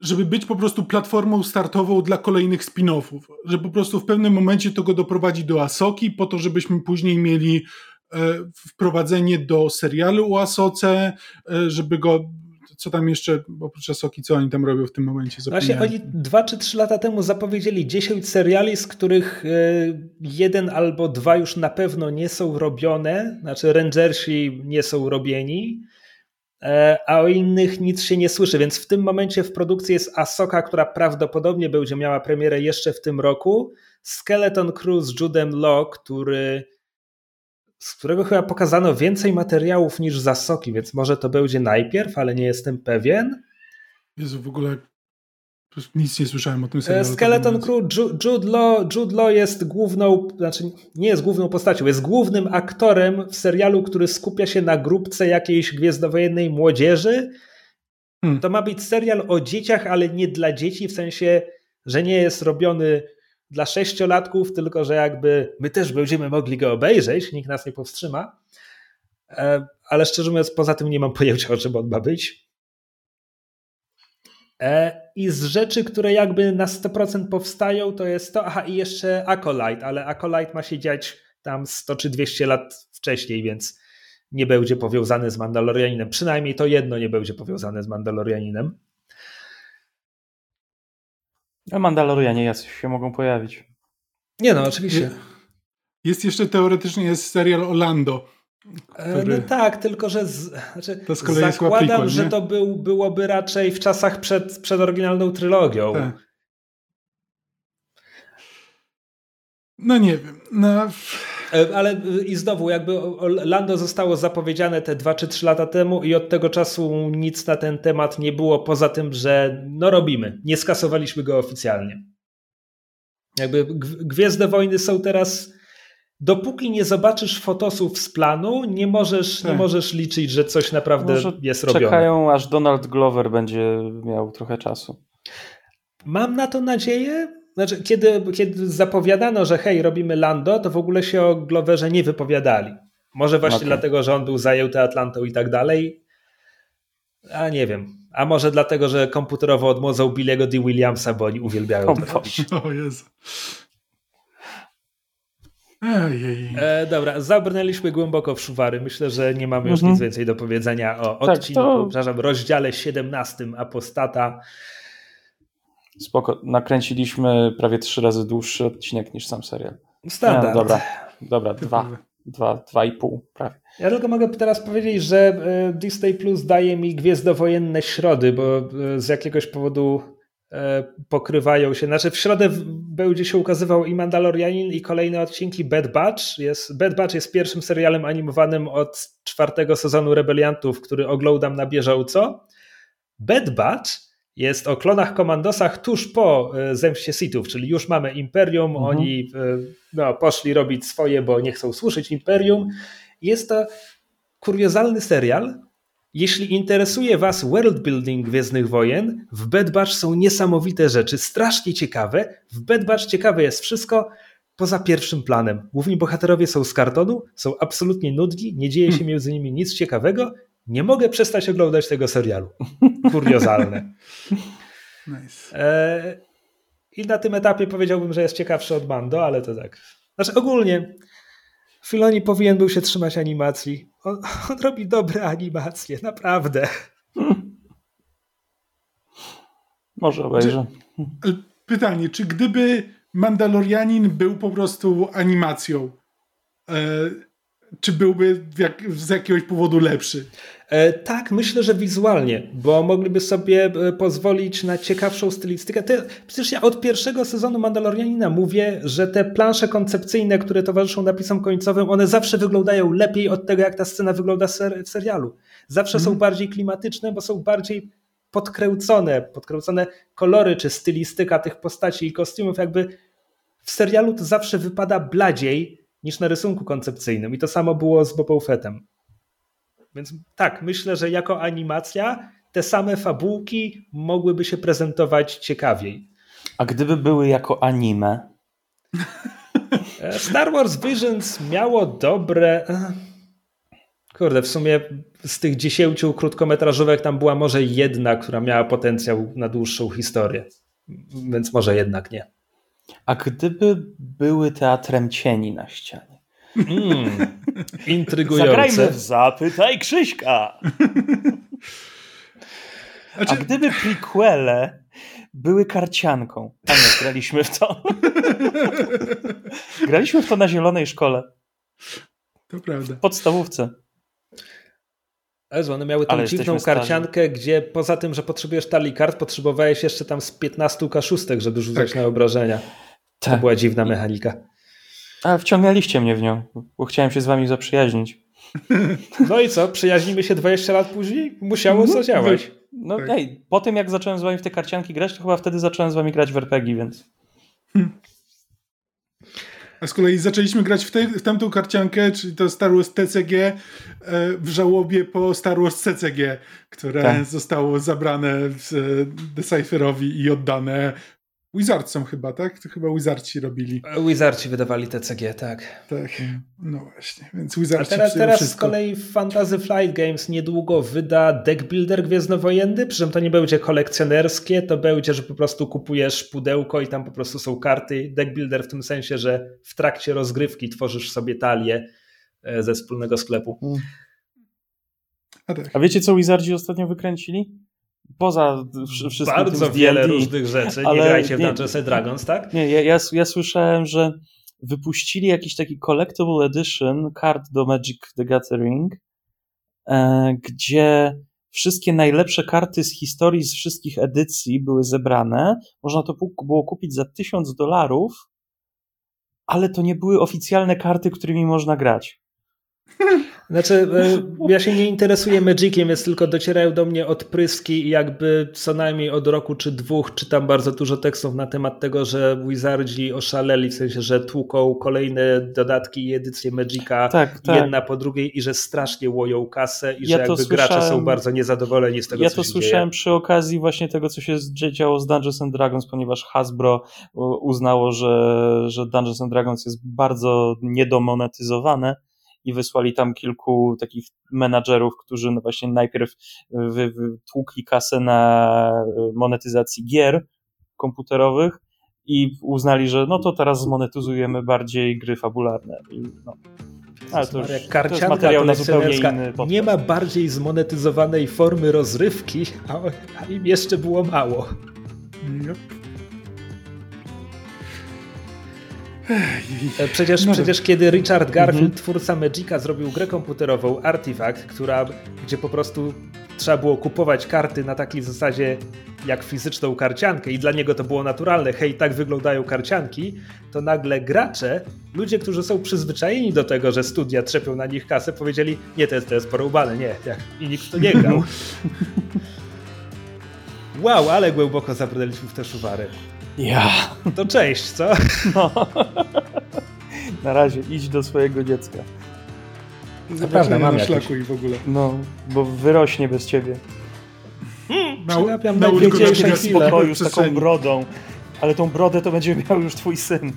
żeby być po prostu platformą startową dla kolejnych spin-offów. Że po prostu w pewnym momencie to go doprowadzi do Asoki, po to, żebyśmy później mieli e, wprowadzenie do serialu o Asoce, e, żeby go co tam jeszcze, oprócz Asoki, co oni tam robią w tym momencie?
Właśnie oni dwa czy trzy lata temu zapowiedzieli 10 seriali, z których e, jeden albo dwa już na pewno nie są robione, znaczy Rangersi nie są robieni, E, a o innych nic się nie słyszy, więc w tym momencie w produkcji jest Asoka, która prawdopodobnie będzie miała premierę jeszcze w tym roku, Skeleton Crew z Judem Law, który z którego chyba pokazano więcej materiałów niż z Asoki, więc może to będzie najpierw, ale nie jestem pewien.
Jezu, w ogóle nic nie słyszałem o tym
serialu. Skeleton Crew, Jude Law, Jude Law jest główną, znaczy nie jest główną postacią, jest głównym aktorem w serialu, który skupia się na grupce jakiejś gwiezdnowojennej młodzieży Hmm. To ma być serial o dzieciach, ale nie dla dzieci, w sensie, że nie jest robiony dla sześciolatków, tylko że jakby my też będziemy mogli go obejrzeć, nikt nas nie powstrzyma. E, ale szczerze mówiąc, poza tym nie mam pojęcia, o czym on ma być. E, I z rzeczy, które jakby na 100% powstają, to jest to, aha, i jeszcze Acolyte, ale Acolyte ma się dziać tam 100 czy 200 lat wcześniej, więc nie będzie powiązany z Mandalorianinem. Przynajmniej to jedno nie będzie powiązane z Mandalorianinem.
A Mandalorianie jacyś się mogą pojawić.
Nie no, oczywiście.
Jest jeszcze teoretycznie jest serial Orlando.
E, który... No tak, tylko że z, znaczy, to z kolei zakładam, prequel, że to był, byłoby raczej w czasach przed, przed oryginalną trylogią. Tak.
No nie wiem. No...
E, ale i znowu, jakby Lando zostało zapowiedziane te dwa czy trzy lata temu i od tego czasu nic na ten temat nie było, poza tym, że no robimy. Nie skasowaliśmy go oficjalnie. Jakby Gwiezdne Wojny są teraz dopóki nie zobaczysz fotosów z planu, nie możesz, nie tak. możesz liczyć, że coś naprawdę Może jest robione.
Czekają, aż Donald Glover będzie miał trochę czasu.
Mam na to nadzieję. Znaczy, kiedy, kiedy zapowiadano, że hej, robimy Lando, to w ogóle się o Gloverze nie wypowiadali. Może właśnie okay. dlatego, że on był zajęty Atlantą i tak dalej. A nie wiem. A może dlatego, że komputerowo odmłozał Billy'ego D. Williamsa, bo oni uwielbiają to robić.
O Jezu.
E, dobra, zabrnęliśmy głęboko w szuwary. Myślę, że nie mamy już mhm. nic więcej do powiedzenia o tak, odcinku, to... przepraszam, rozdziale 17 Apostata.
Spoko, nakręciliśmy prawie trzy razy dłuższy odcinek niż sam serial.
Standard. No,
dobra, dobra, dwa, dwa, dwa i pół prawie.
Ja tylko mogę teraz powiedzieć, że e, Disney Plus daje mi gwiezdowojenne środy, bo e, z jakiegoś powodu E, pokrywają się. Znaczy w środę będzie się ukazywał i Mandalorianin i kolejne odcinki Bad Batch. Jest, Bad Batch jest pierwszym serialem animowanym od czwartego sezonu Rebeliantów, który oglądam na bieżąco. Bad Batch jest o klonach komandosach tuż po e, zemście Sithów, czyli już mamy Imperium, mhm. oni e, no, poszli robić swoje, bo nie chcą słyszeć Imperium. Jest to kuriozalny serial, jeśli interesuje Was worldbuilding Gwiezdnych Wojen, w Bad Batch są niesamowite rzeczy, strasznie ciekawe. W Bad Batch ciekawe jest wszystko poza pierwszym planem. Główni bohaterowie są z kartonu, są absolutnie nudni, nie dzieje się między nimi nic ciekawego. Nie mogę przestać oglądać tego serialu. Kuriozalne. Nice. E, I na tym etapie powiedziałbym, że jest ciekawszy od Mando, ale to tak. Znaczy ogólnie Filoni powinien był się trzymać animacji. On, on robi dobre animacje, naprawdę.
Może obejrzę.
Pytanie, czy gdyby Mandalorianin był po prostu animacją, e, czy byłby jak, z jakiegoś powodu lepszy?
E, tak, myślę, że wizualnie, bo mogliby sobie e, pozwolić na ciekawszą stylistykę. Te, przecież ja od pierwszego sezonu Mandalorianina mówię, że te plansze koncepcyjne, które towarzyszą napisom końcowym, one zawsze wyglądają lepiej od tego, jak ta scena wygląda w serialu. Zawsze są mhm. bardziej klimatyczne, bo są bardziej podkręcone, podkręcone kolory czy stylistyka tych postaci i kostiumów, jakby w serialu to zawsze wypada bladziej niż na rysunku koncepcyjnym. I to samo było z Boba Fettem. Więc tak, myślę, że jako animacja te same fabułki mogłyby się prezentować ciekawiej.
A gdyby były jako anime?
E, Star Wars Visions miało dobre. E, kurde, w sumie z tych dziesięciu krótkometrażówek tam była może jedna, która miała potencjał na dłuższą historię. Więc może jednak nie.
A gdyby były teatrem cieni na ścianie? Mm,
intrygujące.
Zagrajmy w Zapytaj Krzyśka. Znaczy... A gdyby prequele były karcianką. A nie, graliśmy w to. graliśmy w to na zielonej szkole.
To prawda. W
podstawówce.
Jezu, one miały tą dziwną karciankę, gdzie poza tym, że potrzebujesz talii kart, potrzebowałeś jeszcze tam z 15 kaszustek, żeby rzucać tak. na obrażenia. Tak. To była dziwna mechanika.
Ale wciągnęliście mnie w nią, bo chciałem się z wami zaprzyjaźnić.
No i co? Przyjaźnimy się 20 lat później? Musiało no, zadziałać.
No tak. ej, po tym jak zacząłem z wami w te karcianki grać, to chyba wtedy zacząłem z wami grać w RPG, więc...
A z kolei zaczęliśmy grać w, tej, w tamtą karciankę, czyli to Star Wars TCG e, w żałobie po Star Wars CCG, które tak. zostało zabrane Decipherowi i oddane Wizardsom chyba, tak? To chyba Wizardci robili.
Wizardci wydawali TCG, tak.
Tak, no właśnie, więc Wizardci
A teraz, teraz z kolei Fantasy Flight Games niedługo wyda deck builder gwiezdnowojenny, przy czym to nie będzie kolekcjonerskie, to będzie, że po prostu kupujesz pudełko i tam po prostu są karty. Deck builder w tym sensie, że w trakcie rozgrywki tworzysz sobie talię e, ze wspólnego sklepu. Hmm.
A, tak. A wiecie, co Wizardzi ostatnio wykręcili? Poza wszystkim
Bardzo wiele różnych rzeczy. Nie grajcie w Dungeons and Dragons, tak?
Nie, ja, ja, ja słyszałem, że wypuścili jakiś taki collectible edition kart do Magic the Gathering, e, gdzie wszystkie najlepsze karty z historii z wszystkich edycji były zebrane. Można to było kupić za 1000 dolarów, ale to nie były oficjalne karty, którymi można grać.
Znaczy, e, ja się nie interesuję Magiciem, więc tylko docierają do mnie odpryski i jakby co najmniej od roku czy dwóch czytam bardzo dużo tekstów na temat tego, że Wizardzi oszaleli, w sensie, że tłuką kolejne dodatki i edycje Magica tak, tak. jedna po drugiej i że strasznie łoją kasę i ja że jakby gracze są bardzo niezadowoleni z tego,
ja
co
się Ja to słyszałem przy okazji właśnie tego, co się działo z Dungeons and Dragons, ponieważ Hasbro uznało, że, że Dungeons and Dragons jest bardzo niedomonetyzowane i wysłali tam kilku takich menadżerów, którzy no właśnie najpierw tłukli kasę na monetyzacji gier komputerowych i uznali, że no to teraz zmonetyzujemy bardziej gry fabularne. I no.
Ale to, już, to jest materiał na zupełnie inny podcast. Nie ma bardziej zmonetyzowanej formy rozrywki, a, a im jeszcze było mało. Yep. Przecież, no przecież kiedy Richard Garfield, mhm. twórca Magica, zrobił grę komputerową Artifact, która, gdzie po prostu trzeba było kupować karty na takiej zasadzie jak fizyczną karciankę i dla niego to było naturalne, hej, tak wyglądają karcianki, to nagle gracze, ludzie, którzy są przyzwyczajeni do tego, że studia trzepią na nich kasę, powiedzieli, nie, to jest, to jest porąbane, nie, i nikt to nie grał. Wow, ale głęboko zabrnęliśmy w te szuwary.
Ja.
To cześć, co? No.
Na razie idź do swojego dziecka.
Naprawdę mam na szlaku i w ogóle.
No, bo wyrośnie bez ciebie.
Hmm, Przegapiam na największej
spokoju z taką brodą. Ale tą brodę to będzie miał już twój syn.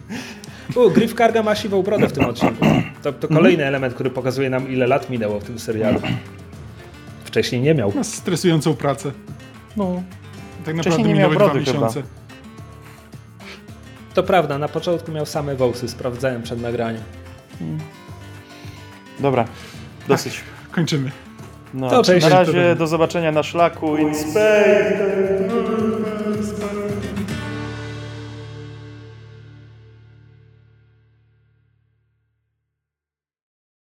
U, Griff Karga ma siwą brodę w tym odcinku. To, to kolejny element, który pokazuje nam, ile lat minęło w tym serialu. Wcześniej nie miał.
Ma stresującą pracę.
No.
Tak naprawdę nie miał brody chyba. miesiące.
To prawda, na początku miał same wąsy, sprawdzałem przed nagraniem. Hmm.
Dobra, dosyć.
Ach, kończymy.
No, to na razie, do zobaczenia na szlaku in space.